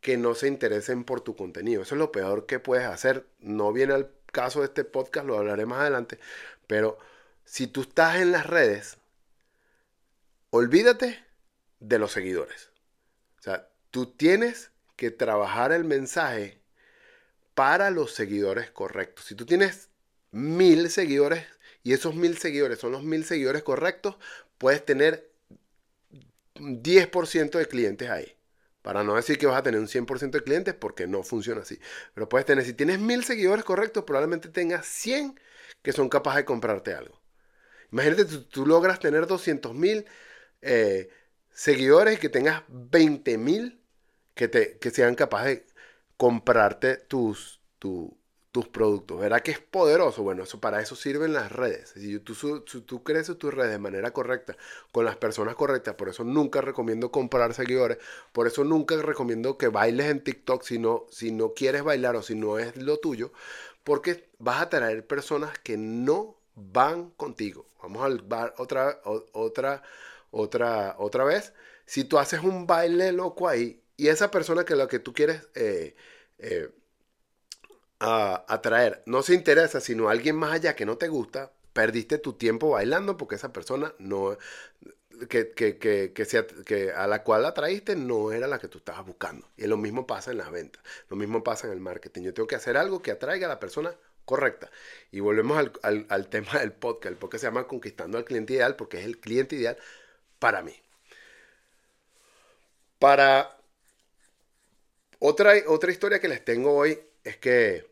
que no se interesen por tu contenido. Eso es lo peor que puedes hacer. No viene al caso de este podcast, lo hablaré más adelante, pero si tú estás en las redes, olvídate de los seguidores. O sea, tú tienes que trabajar el mensaje para los seguidores correctos. Si tú tienes mil seguidores y esos mil seguidores son los mil seguidores correctos, puedes tener 10% de clientes ahí. Para no decir que vas a tener un 100% de clientes porque no funciona así. Pero puedes tener, si tienes mil seguidores correctos, probablemente tengas 100 que son capaces de comprarte algo. Imagínate, tú, tú logras tener 200 mil eh, seguidores y que tengas 20 mil que, te, que sean capaces de comprarte tus, tus productos. ¿Verdad que es poderoso? Bueno, eso, para eso sirven las redes. Si tú, tú creces tus redes de manera correcta, con las personas correctas, por eso nunca recomiendo comprar seguidores, por eso nunca recomiendo que bailes en TikTok si no, si no quieres bailar o si no es lo tuyo, porque vas a traer personas que no van contigo. Vamos a otra, otra otra, otra vez, si tú haces un baile loco ahí y esa persona que la que tú quieres eh, eh, atraer no se interesa, sino alguien más allá que no te gusta, perdiste tu tiempo bailando porque esa persona no que, que, que, que, a la cual atraíste no era la que tú estabas buscando. Y lo mismo pasa en las ventas, lo mismo pasa en el marketing. Yo tengo que hacer algo que atraiga a la persona correcta. Y volvemos al, al, al tema del podcast. Podcast se llama Conquistando al Cliente Ideal porque es el cliente ideal para mí. Para otra, otra historia que les tengo hoy es que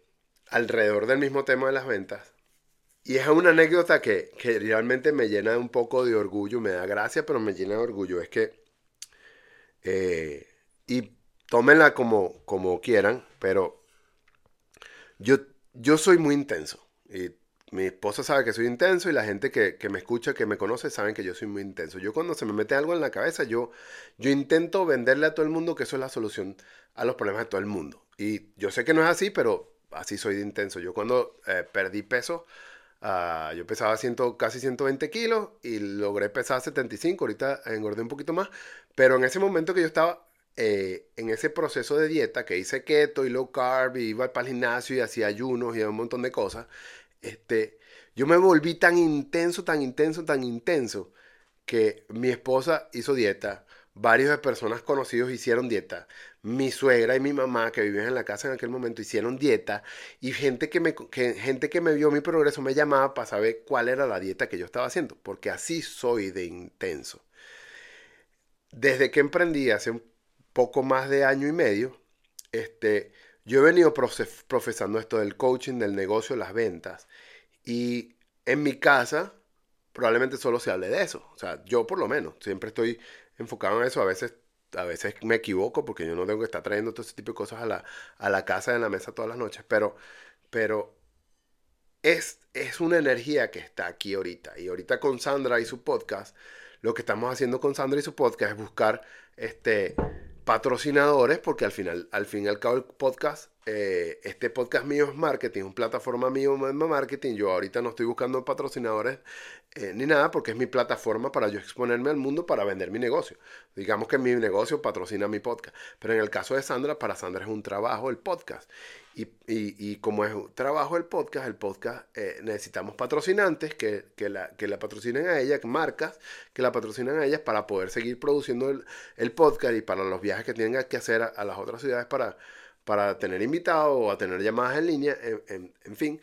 alrededor del mismo tema de las ventas, y es una anécdota que, realmente me llena un poco de orgullo, me da gracia, pero me llena de orgullo, es que, eh, y tómenla como, como quieran, pero yo, yo soy muy intenso. Y mi esposa sabe que soy intenso y la gente que, me escucha, que me conoce, saben que yo soy muy intenso. Yo cuando se me mete algo en la cabeza, yo, yo intento venderle a todo el mundo que eso es la solución a los problemas de todo el mundo. Y yo sé que no es así, pero así soy de intenso. Yo cuando eh, perdí peso, uh, yo pesaba casi 120 kilos y logré pesar 75, ahorita engordé un poquito más, pero en ese momento que yo estaba eh, en ese proceso de dieta, que hice keto y low carb, y iba para gimnasio y hacía ayunos y un montón de cosas, este, yo me volví tan intenso, tan intenso, tan intenso, que mi esposa hizo dieta, varios de personas conocidos hicieron dieta, mi suegra y mi mamá que vivían en la casa en aquel momento hicieron dieta y gente que me, gente que me vio mi progreso me llamaba para saber cuál era la dieta que yo estaba haciendo, porque así soy de intenso. Desde que emprendí hace un poco más de año y medio, este, yo he venido profesando esto del coaching, del negocio, las ventas. Y en mi casa probablemente solo se hable de eso. O sea, yo por lo menos siempre estoy enfocado en eso. A veces, a veces me equivoco porque yo no tengo que estar trayendo todo ese tipo de cosas a la, a la casa, en la mesa todas las noches. Pero, pero es, es una energía que está aquí ahorita. Y ahorita con Sandra y su podcast, lo que estamos haciendo con Sandra y su podcast es buscar este patrocinadores, porque al final, al fin y al cabo, el podcast eh, este podcast mío es marketing, es una plataforma mío de marketing. Yo ahorita no estoy buscando patrocinadores eh, ni nada porque es mi plataforma para yo exponerme al mundo para vender mi negocio. Digamos que mi negocio patrocina mi podcast. Pero en el caso de Sandra, para Sandra es un trabajo el podcast. Y, y, como es un trabajo el podcast, el podcast eh, necesitamos patrocinantes que, que, la, que la patrocinen a ella, marcas que la patrocinen a ellas para poder seguir produciendo el, podcast y para los viajes que tienen que hacer a las otras ciudades para para tener invitados o a tener llamadas en línea, en, fin.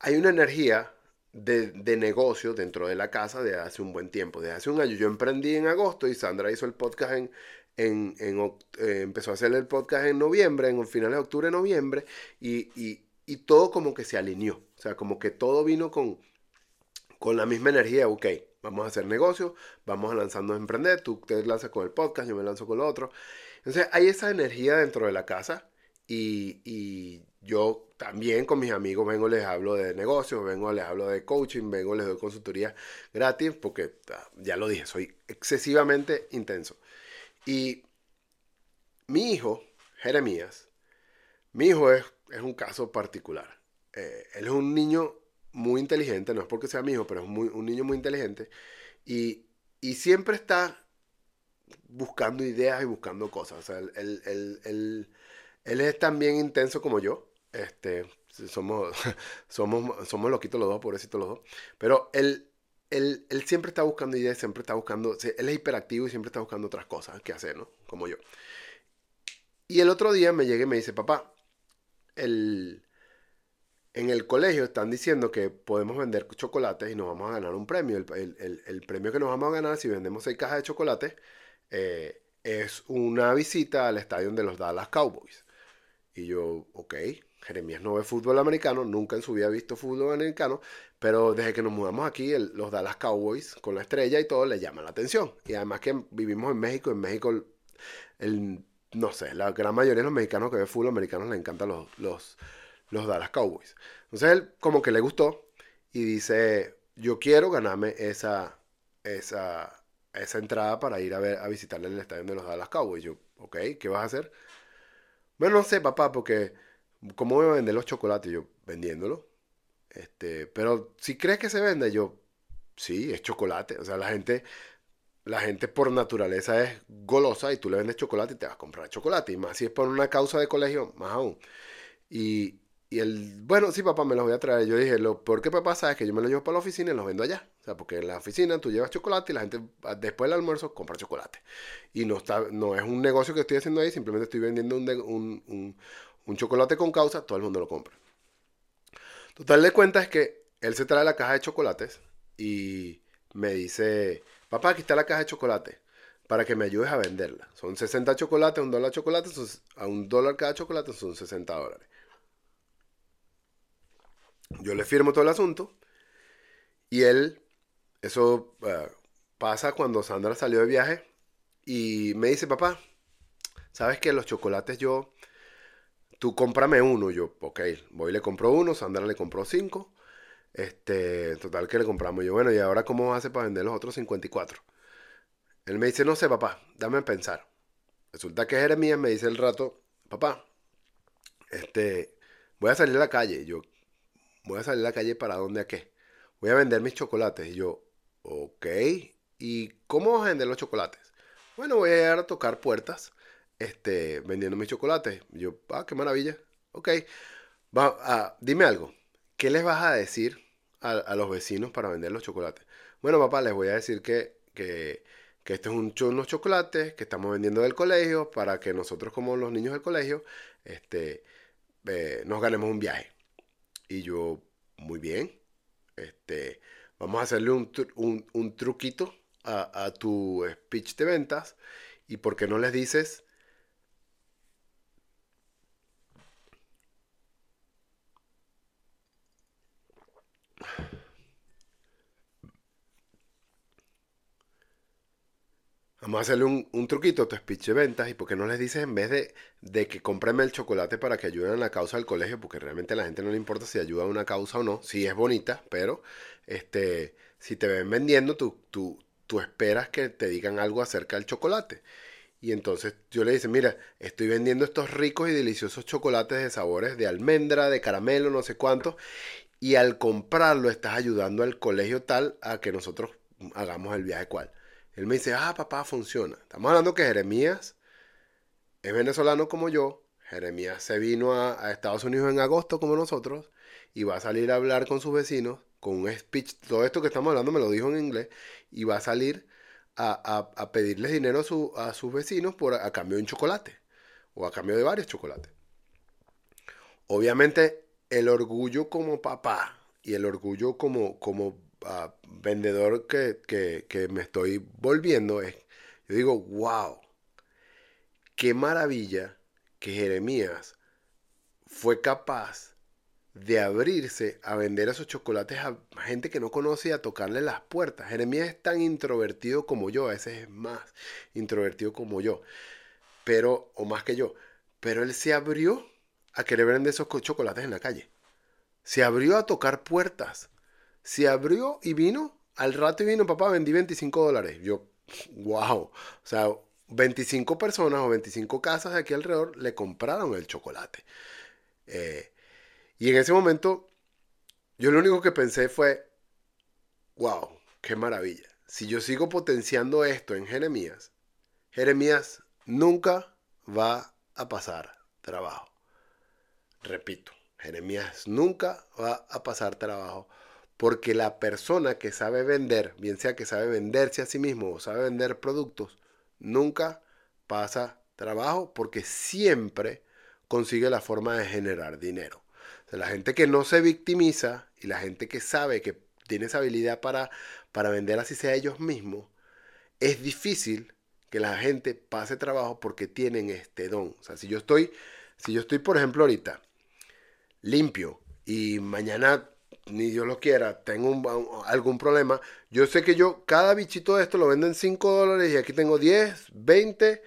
Hay una energía de, negocio dentro de la casa de hace un buen tiempo, de hace un año. Yo emprendí en agosto y Sandra hizo el podcast en, en, eh, empezó a hacer el podcast en noviembre, en finales de octubre, noviembre, y, y, y, todo como que se alineó. O sea, como que todo vino con, con la misma energía, ok, vamos a hacer negocio, vamos a lanzarnos a emprender, tú te lanzas con el podcast, yo me lanzo con lo otro. Entonces hay esa energía dentro de la casa y, yo también con mis amigos vengo, les hablo de negocios, vengo, les hablo de coaching, vengo, les doy consultoría gratis porque ya lo dije, soy excesivamente intenso. Y mi hijo, Jeremías, mi hijo es, es un caso particular. Eh, él es un niño muy inteligente, no es porque sea mi hijo, pero es muy, un niño muy inteligente y siempre está buscando ideas y buscando cosas. O sea, él, él, es también intenso como yo. Este, somos, somos, somos loquitos los dos, pobrecitos los dos. Pero él, él, él, siempre está buscando ideas, siempre está buscando, él es hiperactivo y siempre está buscando otras cosas que hacer, ¿no? Como yo. Y el otro día me llega y me dice, papá, el, en el colegio están diciendo que podemos vender chocolates y nos vamos a ganar un premio. El, el, el premio que nos vamos a ganar si vendemos seis cajas de chocolate eh, es una visita al estadio de los Dallas Cowboys. Y yo, ok, Jeremías no ve fútbol americano, nunca en su vida ha visto fútbol americano, pero desde que nos mudamos aquí, los Dallas Cowboys con la estrella y todo le llama la atención. Y además que vivimos en México, en México, el, no sé, la gran mayoría de los mexicanos que ve fútbol americano le encantan los, los, los Dallas Cowboys. Entonces él como que le gustó y dice, yo quiero ganarme esa, esa, esa entrada para ir a, ver, a visitarle el estadio de los Dallas Cowboys. Yo, ok, ¿qué vas a hacer? Bueno, no sé, papá, porque ¿cómo voy a vender los chocolates? Yo, vendiéndolo. Este, pero si crees que se vende, yo, sí, es chocolate. O sea, la gente, la gente por naturaleza es golosa y tú le vendes chocolate y te vas a comprar chocolate. Y más si es por una causa de colegio, más aún. Y, y el, bueno, sí, papá, me los voy a traer. Yo dije, lo peor que pasa es que yo me los llevo para la oficina y los vendo allá. O sea, porque en la oficina tú llevas chocolate y la gente ah, después del almuerzo compra chocolate. Y no, está, no es un negocio que estoy haciendo ahí, simplemente estoy vendiendo un, un, chocolate con causa, todo el mundo lo compra. Total de cuenta es que él se trae la caja de chocolates y me dice, papá, aquí está la caja de chocolate para que me ayudes a venderla. Son 60 chocolates, un dólar chocolate, a un dólar cada chocolate son 60 dólares. Yo le firmo todo el asunto y él, eso eh, pasa cuando Sandra salió de viaje y me dice, papá, ¿sabes que los chocolates yo, tú cómprame uno? Yo, ok, voy y le compro uno, Sandra le compró cinco. Este, total que le compramos. Yo, bueno, ¿y ahora cómo hace para vender los otros 54? Él me dice, no sé, papá, dame a pensar. Resulta que Jeremías me dice el rato, papá, este, voy a salir a la calle. Yo, voy a salir a la calle para dónde a qué. Voy a vender mis chocolates. Y yo, ok. ¿Y cómo vas a vender los chocolates? Bueno, voy a ir a tocar puertas este, vendiendo mis chocolates. Y yo, ah, qué maravilla. Ok. Va, ah, dime algo. ¿Qué les vas a decir a, los vecinos para vender los chocolates? Bueno, papá, les voy a decir que, que, que este es un, unos chocolates que estamos vendiendo del colegio para que nosotros como los niños del colegio este, eh, nos ganemos un viaje. Y yo, muy bien, este, vamos a hacerle un, un, truquito a, a, tu speech de ventas. ¿Y por qué no les dices? Vamos a hacerle un, truquito a tu speech de ventas y por qué no les dices en vez de, de que cómprame el chocolate para que ayuden a la causa del colegio, porque realmente a la gente no le importa si ayuda a una causa o no, si es bonita, pero este, si te ven vendiendo, tú, tú, tú esperas que te digan algo acerca del chocolate. Y entonces yo le dije, mira, estoy vendiendo estos ricos y deliciosos chocolates de sabores de almendra, de caramelo, no sé cuánto. Y al comprarlo estás ayudando al colegio tal a que nosotros hagamos el viaje cual. Él me dice, ah, papá, funciona. Estamos hablando que Jeremías es venezolano como yo. Jeremías se vino a, a Estados Unidos en agosto como nosotros y va a salir a hablar con sus vecinos con un speech. Todo esto que estamos hablando me lo dijo en inglés y va a salir a, pedirles dinero a, sus vecinos por, a cambio de un chocolate o a cambio de varios chocolates. Obviamente el orgullo como papá y el orgullo como, como vendedor que, que, me estoy volviendo es, yo digo, wow, qué maravilla que Jeremías fue capaz de abrirse a vender esos chocolates a gente que no conoce y a tocarle las puertas. Jeremías es tan introvertido como yo, a veces es más introvertido como yo, pero, o más que yo, pero él se abrió a querer vender esos chocolates en la calle. Se abrió a tocar puertas. Se abrió y vino, al rato y vino, papá, vendí 25 dólares. Yo, wow. O sea, 25 personas o 25 casas de aquí alrededor le compraron el chocolate. Eh, y en ese momento, yo lo único que pensé fue, wow, qué maravilla. Si yo sigo potenciando esto en Jeremías, Jeremías nunca va a pasar trabajo. Repito, Jeremías nunca va a pasar trabajo porque la persona que sabe vender, bien sea que sabe venderse a sí mismo o sabe vender productos, nunca pasa trabajo porque siempre consigue la forma de generar dinero la gente que no se victimiza y la gente que sabe que tiene esa habilidad para, para vender así sea ellos mismos, es difícil que la gente pase trabajo porque tienen este don. O sea, si yo estoy, si yo estoy, por ejemplo, ahorita limpio y mañana, ni Dios lo quiera, tengo algún problema, yo sé que yo cada bichito de esto lo vendo en 5 dólares y aquí tengo 10, 20,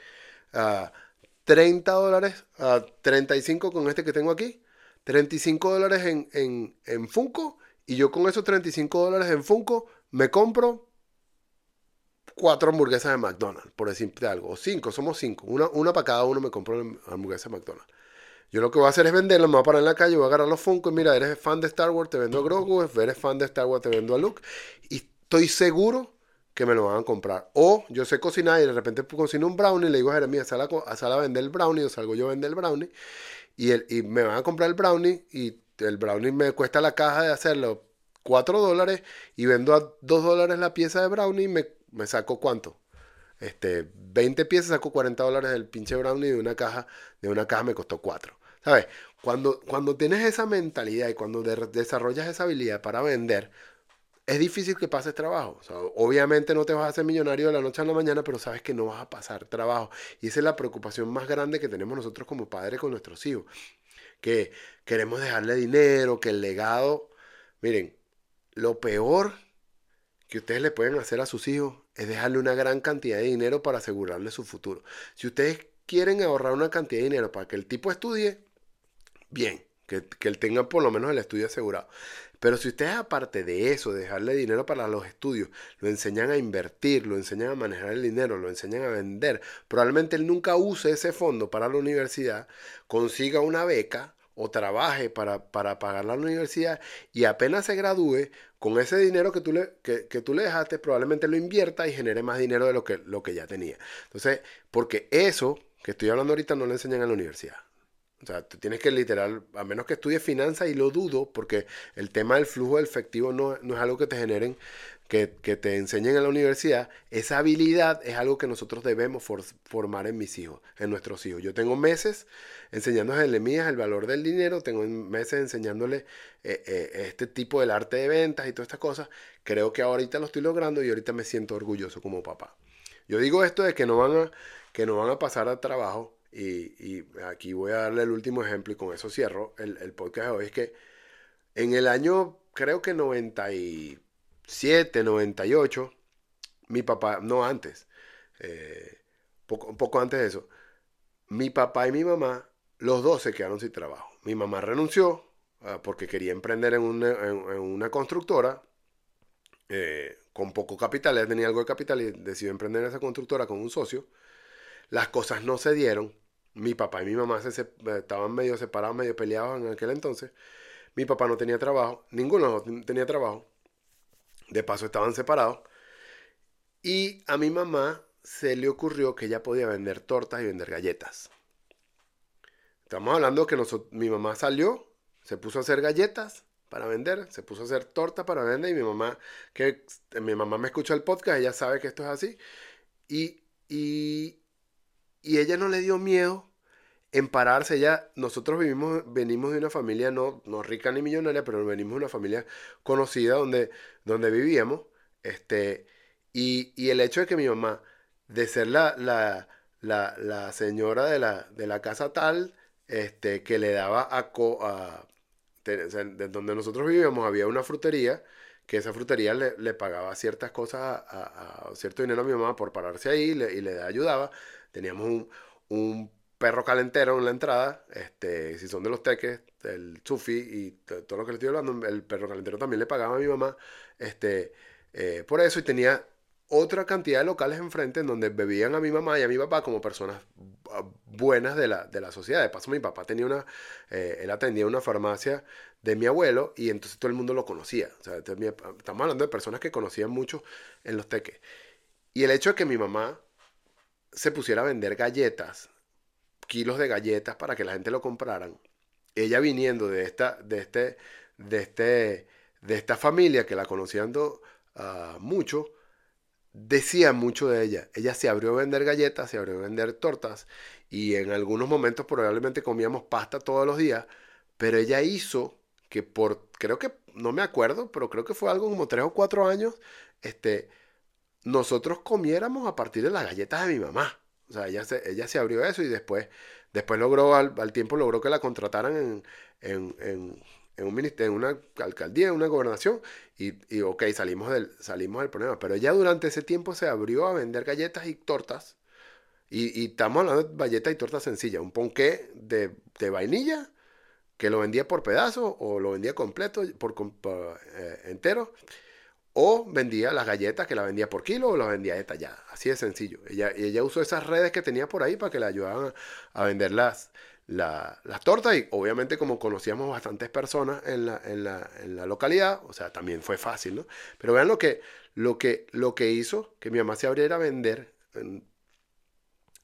30 dólares, uh, 35 con este que tengo aquí. 35 dólares en, en, en Funko y yo con esos 35 dólares en Funko me compro cuatro hamburguesas de McDonald's, por decirte algo. O cinco, somos cinco. Una, una para cada uno me compro hamburguesas de McDonald's. Yo lo que voy a hacer es venderlo, me voy a parar en la calle, voy a agarrar los Funko y mira, eres fan de Star Wars, te vendo a Grogu, eres fan de Star Wars, te vendo a Luke. Y estoy seguro que me lo van a comprar. O yo sé cocinar y de repente cocino un brownie y le digo a Jeremías, sal a, sal a vender el brownie o salgo yo a vender el brownie y, el, y me van a comprar el brownie y el brownie me cuesta la caja de hacerlo 4 dólares y vendo a 2 dólares la pieza de brownie me, me saco cuánto. Este, 20 piezas saco 40 dólares del pinche brownie de una caja, de una caja me costó 4. ¿Sabes? Cuando, cuando tienes esa mentalidad y cuando desarrollas esa habilidad para vender, es difícil que pases trabajo. obviamente no te vas a hacer millonario de la noche a la mañana, pero sabes que no vas a pasar trabajo. Y esa es la preocupación más grande que tenemos nosotros como padres con nuestros hijos. Que queremos dejarle dinero, que el legado... Miren, lo peor que ustedes le pueden hacer a sus hijos es dejarle una gran cantidad de dinero para asegurarle su futuro. Si ustedes quieren ahorrar una cantidad de dinero para que el tipo estudie, bien, que, que él tenga por lo menos el estudio asegurado. Pero si ustedes aparte de eso, dejarle dinero para los estudios, lo enseñan a invertir, lo enseñan a manejar el dinero, lo enseñan a vender, probablemente él nunca use ese fondo para la universidad, consiga una beca o trabaje para, para pagar la universidad y apenas se gradúe, con ese dinero que tú le, que, que tú le dejaste, probablemente lo invierta y genere más dinero de lo que, lo que ya tenía. Entonces, porque eso que estoy hablando ahorita no le enseñan en la universidad. O sea, tú tienes que literal, a menos que estudies finanzas, y lo dudo, porque el tema del flujo del efectivo no, es algo que te generen, que, te enseñen en la universidad. Esa habilidad es algo que nosotros debemos formar en mis hijos, en nuestros hijos. Yo tengo meses enseñándoles a mías el valor del dinero, tengo meses enseñándole eh, eh, este tipo del arte de ventas y todas estas cosas. Creo que ahorita lo estoy logrando y ahorita me siento orgulloso como papá. Yo digo esto de que no van a, que no van a pasar al trabajo y, aquí voy a darle el último ejemplo y con eso cierro el, el podcast de hoy, es que en el año, creo que 97, 98, mi papá, no antes, eh, poco, poco antes de eso, mi papá y mi mamá, los dos se quedaron sin trabajo. Mi mamá renunció ah, porque quería emprender en una, en, una constructora eh, con poco capital, ella tenía algo de capital y decidió emprender en esa constructora con un socio. las cosas no se dieron. Mi papá y mi mamá se, estaban medio separados, medio peleados en aquel entonces. Mi papá no tenía trabajo, ninguno tenía trabajo. De paso estaban separados. Y a mi mamá se le ocurrió que ella podía vender tortas y vender galletas. Estamos hablando que mi mamá salió, se puso a hacer galletas para vender, se puso a hacer tortas para vender y mi mamá, que mi mamá me escucha el podcast, ella sabe que esto es así. Y, y, y ella no le dio miedo en pararse. Ella, nosotros vivimos, venimos de una familia no, no rica ni millonaria, pero venimos de una familia conocida donde, donde vivíamos. Este, y, y el hecho de que mi mamá, de ser la, la, la, señora de la, de la casa tal, este, que le daba a, a de donde nosotros vivíamos había una frutería que esa frutería le, le pagaba ciertas cosas a, cierto dinero a mi mamá por pararse ahí y le ayudaba. Teníamos un, perro calentero en la entrada, este, si son de los teques, el sufi y todo lo que le estoy hablando, el perro calentero también le pagaba a mi mamá este, eh, por eso y tenía otra cantidad de locales enfrente en donde bebían a mi mamá y a mi papá como personas ah, buenas de la, de la sociedad. De paso, mi papá tenía una, eh, él atendía una farmacia de mi abuelo y entonces todo el mundo lo conocía. Estamos hablando de personas que conocían mucho en los teques. Y el hecho de que mi mamá se pusiera a vender galletas, kilos de galletas para que la gente lo compraran, ella viniendo de esta, de este, de este, de esta familia que la conocían uh, mucho, decía mucho de ella. Ella se abrió a vender galletas, se abrió a vender tortas y en algunos momentos probablemente comíamos pasta todos los días, pero ella hizo que por, creo que, no me acuerdo, pero creo que fue algo como tres o cuatro años, este, nosotros comiéramos a partir de las galletas de mi mamá. O sea, ella se, ella se abrió eso y después, después logró, al, tiempo logró que la contrataran en, en en un ministerio, en una alcaldía, en una gobernación, y, y, ok, salimos del, salimos del problema. Pero ella durante ese tiempo se abrió a vender galletas y tortas. Y, y estamos hablando de galletas y tortas sencillas. Un ponqué de, de vainilla que lo vendía por pedazo o lo vendía completo, por, eh, entero. O vendía las galletas que la vendía por kilo o las vendía detalladas. Así de sencillo. Ella, ella usó esas redes que tenía por ahí para que le ayudaran a, a venderlas la, las tortas y obviamente como conocíamos bastantes personas en la, en, la, en la, localidad, o sea, también fue fácil, ¿no? Pero vean lo que, lo que, lo que hizo que mi mamá se abriera a vender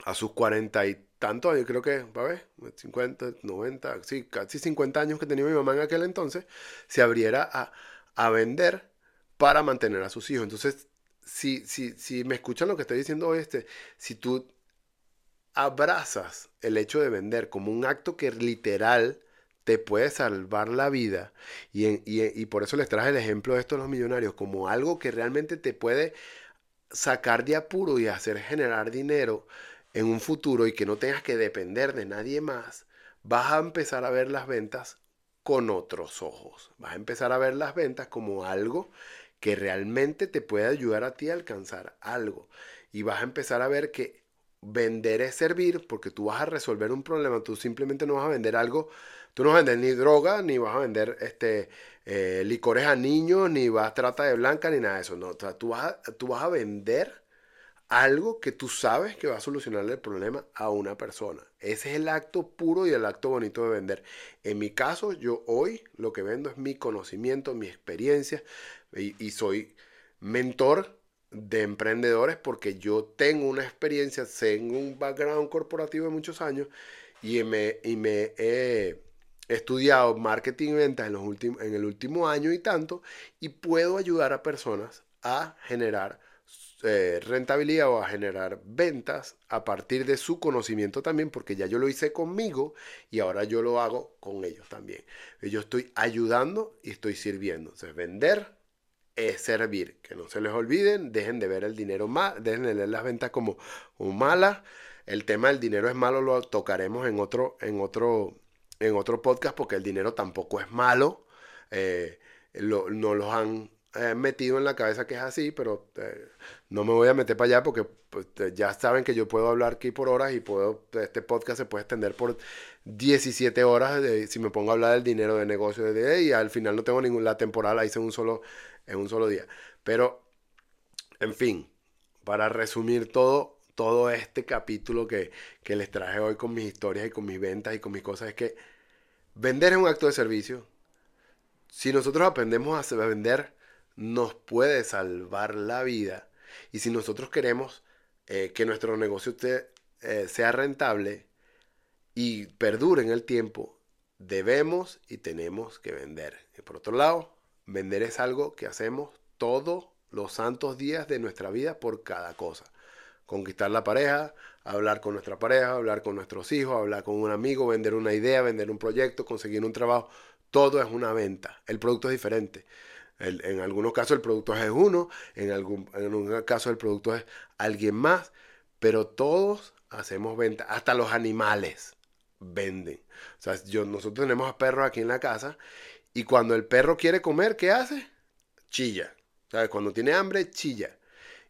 a sus cuarenta y tantos yo creo que, a ver, 50, 90, sí, casi 50 años que tenía mi mamá en aquel entonces, se abriera a, a vender para mantener a sus hijos. Entonces, si, si, si me escuchan lo que estoy diciendo hoy, este, si tú abrazas el hecho de vender como un acto que literal te puede salvar la vida, y, por eso les traje el ejemplo de estos los millonarios, como algo que realmente te puede sacar de apuro y hacer generar dinero en un futuro y que no tengas que depender de nadie más, vas a empezar a ver las ventas con otros ojos. Vas a empezar a ver las ventas como algo que realmente te puede ayudar a ti a alcanzar algo. Y vas a empezar a ver que vender es servir porque tú vas a resolver un problema, tú simplemente no vas a vender algo, tú no vas a vender ni droga, ni vas a vender este, eh, licores a niños, ni vas a trata de blanca, ni nada de eso, no, tú, vas a, tú vas a vender algo que tú sabes que va a solucionarle el problema a una persona. Ese es el acto puro y el acto bonito de vender. En mi caso, yo hoy lo que vendo es mi conocimiento, mi experiencia y, soy mentor de emprendedores porque yo tengo una experiencia, tengo un background corporativo de muchos años y me, y me he estudiado marketing y ventas en, los últimos, en el último año y tanto y puedo ayudar a personas a generar eh, rentabilidad o a generar ventas a partir de su conocimiento también, porque ya yo lo hice conmigo y ahora yo lo hago con ellos también. Yo estoy ayudando y estoy sirviendo. Entonces, vender es servir. Que no se les olviden, dejen de ver el dinero mal, dejen de leer las ventas como, malas. El tema del dinero es malo lo tocaremos en otro, en otro, en otro podcast porque el dinero tampoco es malo. Eh, no los han eh, metido en la cabeza que es así, pero eh, no me voy a meter para allá porque pues, ya saben que yo puedo hablar aquí por horas y puedo este podcast se puede extender por 17 horas si me pongo a hablar del dinero de negocio de, y al final no tengo ninguna la temporada la hice un solo en un solo día. Pero, en fin, para resumir todo, todo este capítulo que, que les traje hoy con mis historias y con mis ventas y con mis cosas es que vender es un acto de servicio. Si nosotros aprendemos a vender, nos puede salvar la vida. Y si nosotros queremos eh, que nuestro negocio eh, sea rentable y perdure en el tiempo, debemos y tenemos que vender. Y por otro lado, vender es algo que hacemos todos los santos días de nuestra vida por cada cosa. Conquistar la pareja, hablar con nuestra pareja, hablar con nuestros hijos, hablar con un amigo, vender una idea, vender un proyecto, conseguir un trabajo. Todo es una venta. El producto es diferente en algunos casos el producto es uno, en algún, en caso el producto es alguien más, pero todos hacemos venta, hasta los animales venden. O sea, yo, nosotros tenemos a perros aquí en la casa y cuando el perro quiere comer, ¿qué hace? Chilla. ¿Sabes? Cuando tiene hambre, chilla.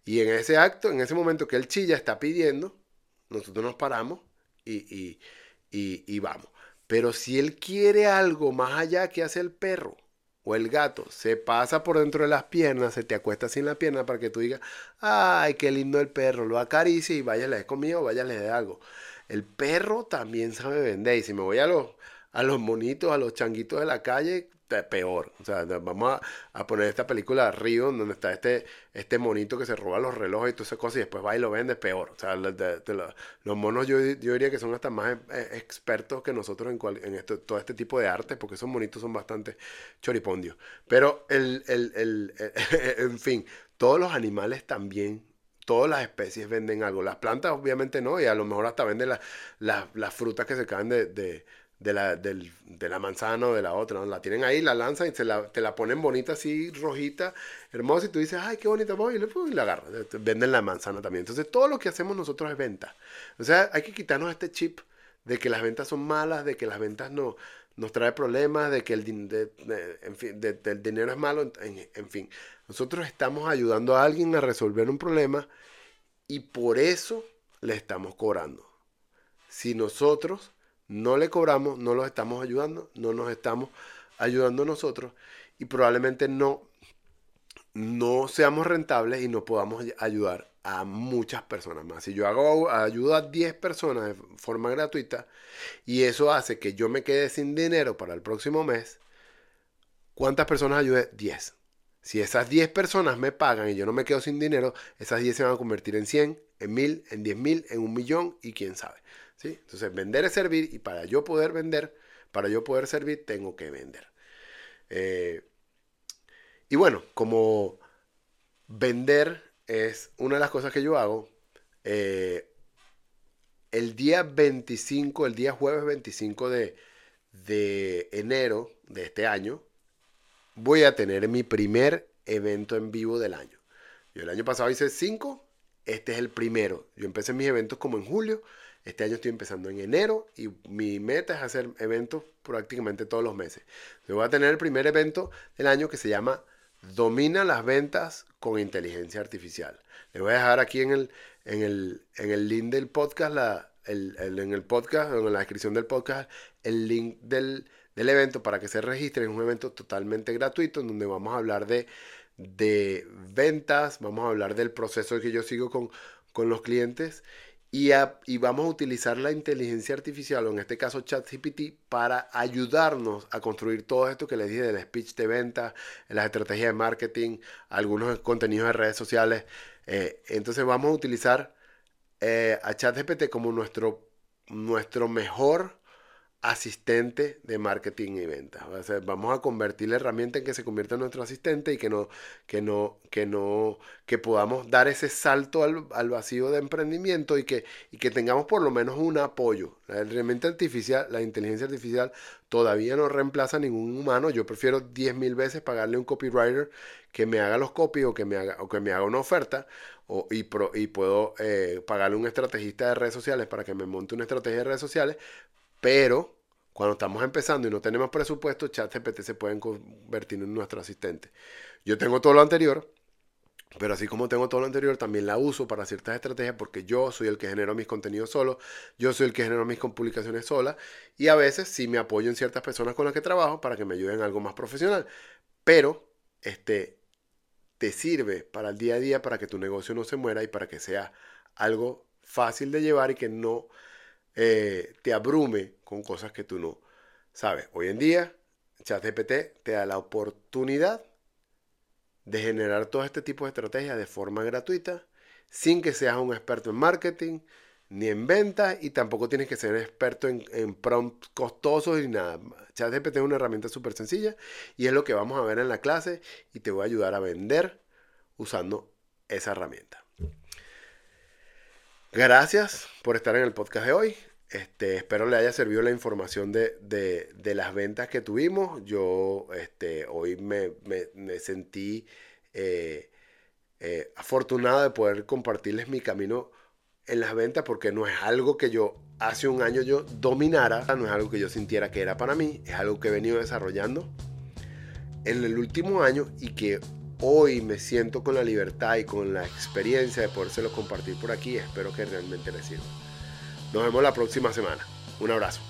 Y en ese acto, en ese momento que el chilla está pidiendo, nosotros nos paramos y, y, y, vamos. Pero si él quiere algo más allá, ¿qué hace el perro? o el gato se pasa por dentro de las piernas, se te acuesta sin la pierna para que tú digas, ay, qué lindo el perro, lo acaricia y vaya, le dé comida o vaya, le dé algo. El perro también sabe vender y si me voy a los, a los monitos, a los changuitos de la calle, peor. O sea, vamos a, poner esta película Río, donde está este, este monito que se roba los relojes y todas esas cosas y después va y lo vende, peor. O sea, los monos yo, diría que son hasta más eh, expertos que nosotros en, en todo este tipo de arte, porque esos monitos son bastante choripondios. Pero, el, el, en fin, todos los animales también todas las especies venden algo. Las plantas obviamente no, y a lo mejor hasta venden las frutas que se caen de, de la, del, de la manzana o de la otra, ¿no? La tienen ahí, la lanzan y te la, te la ponen bonita así, rojita, hermosa, y tú dices, ay, qué bonita, voy, y, le, y la agarras. Venden la manzana también. Entonces, todo lo que hacemos nosotros es venta. O sea, hay que quitarnos este chip de que las ventas son malas, de que las ventas no nos trae problemas, de que el, en fin, del dinero es malo, en fin. Nosotros estamos ayudando a alguien a resolver un problema y por eso le estamos cobrando. Si nosotros no le cobramos, no los estamos ayudando, no nos estamos ayudando nosotros y probablemente no, no seamos rentables y no podamos ayudar a muchas personas más. Si yo hago ayuda a 10 personas de forma gratuita y eso hace que yo me quede sin dinero para el próximo mes, ¿cuántas personas ayudé? 10. Si esas 10 personas me pagan y yo no me quedo sin dinero, esas 10 se van a convertir en 100, en 1000, en 10.000, en un millón y quién sabe. Entonces, vender es servir y para yo poder vender, para yo poder servir, tengo que vender. Eh, y bueno, como vender es una de las cosas que yo hago, eh, el día 25, el día jueves 25 de, de enero de este año, voy a tener mi primer evento en vivo del año. Yo el año pasado hice cinco, este es el primero. Yo empecé mis eventos como en julio este año estoy empezando en enero y mi meta es hacer eventos prácticamente todos los meses. Yo voy a tener el primer evento del año que se llama Domina las ventas con inteligencia artificial. Les voy a dejar aquí en el, en el, en el link del podcast, la, el, en el podcast, en la descripción del podcast, el link del, del evento para que se registren. Es un evento totalmente gratuito en donde vamos a hablar de, de ventas, vamos a hablar del proceso que yo sigo con, con los clientes y, vamos a utilizar la inteligencia artificial, o en este caso ChatGPT, para ayudarnos a construir todo esto que les dije del speech de venta, las estrategias de marketing, algunos contenidos de redes sociales. Eh, entonces vamos a utilizar eh, a ChatGPT como nuestro, nuestro mejor asistente de marketing y ventas. vamos a convertir la herramienta en que se convierta en nuestro asistente y que no, que no, que no, que podamos dar ese salto al, vacío de emprendimiento y que, y que tengamos por lo menos un apoyo. La herramienta artificial, la inteligencia artificial todavía no reemplaza a ningún humano. Yo prefiero 10.000 veces pagarle a un copywriter que me haga los copies o que me haga, o que me haga una oferta o, y, y puedo eh, pagarle a un estrategista de redes sociales para que me monte una estrategia de redes sociales pero cuando estamos empezando y no tenemos presupuesto, ChatGPT se pueden convertir en nuestro asistente. Yo tengo todo lo anterior, pero así como tengo todo lo anterior, también la uso para ciertas estrategias porque yo soy el que genero mis contenidos solo, yo soy el que genero mis publicaciones sola y a veces sí me apoyo en ciertas personas con las que trabajo para que me ayuden en algo más profesional. Pero este te sirve para el día a día para que tu negocio no se muera y para que sea algo fácil de llevar y que no eh, te abrume con cosas que tú no sabes. Hoy en día, ChatGPT te da la oportunidad de generar todo este tipo de estrategias de forma gratuita, sin que seas un experto en marketing, ni en venta, y tampoco tienes que ser experto en, en prompts costosos ni nada. ChatGPT es una herramienta súper sencilla y es lo que vamos a ver en la clase y te voy a ayudar a vender usando esa herramienta. Gracias por estar en el podcast de hoy. Este, espero le haya servido la información de, las ventas que tuvimos. Yo este, hoy me, sentí eh, eh, afortunado de poder compartirles mi camino en las ventas porque no es algo que yo hace un año yo dominara, no es algo que yo sintiera que era para mí, es algo que he venido desarrollando en el último año y que hoy me siento con la libertad y con la experiencia de podérselo compartir por aquí. Espero que realmente les sirva. Nos vemos la próxima semana. Un abrazo.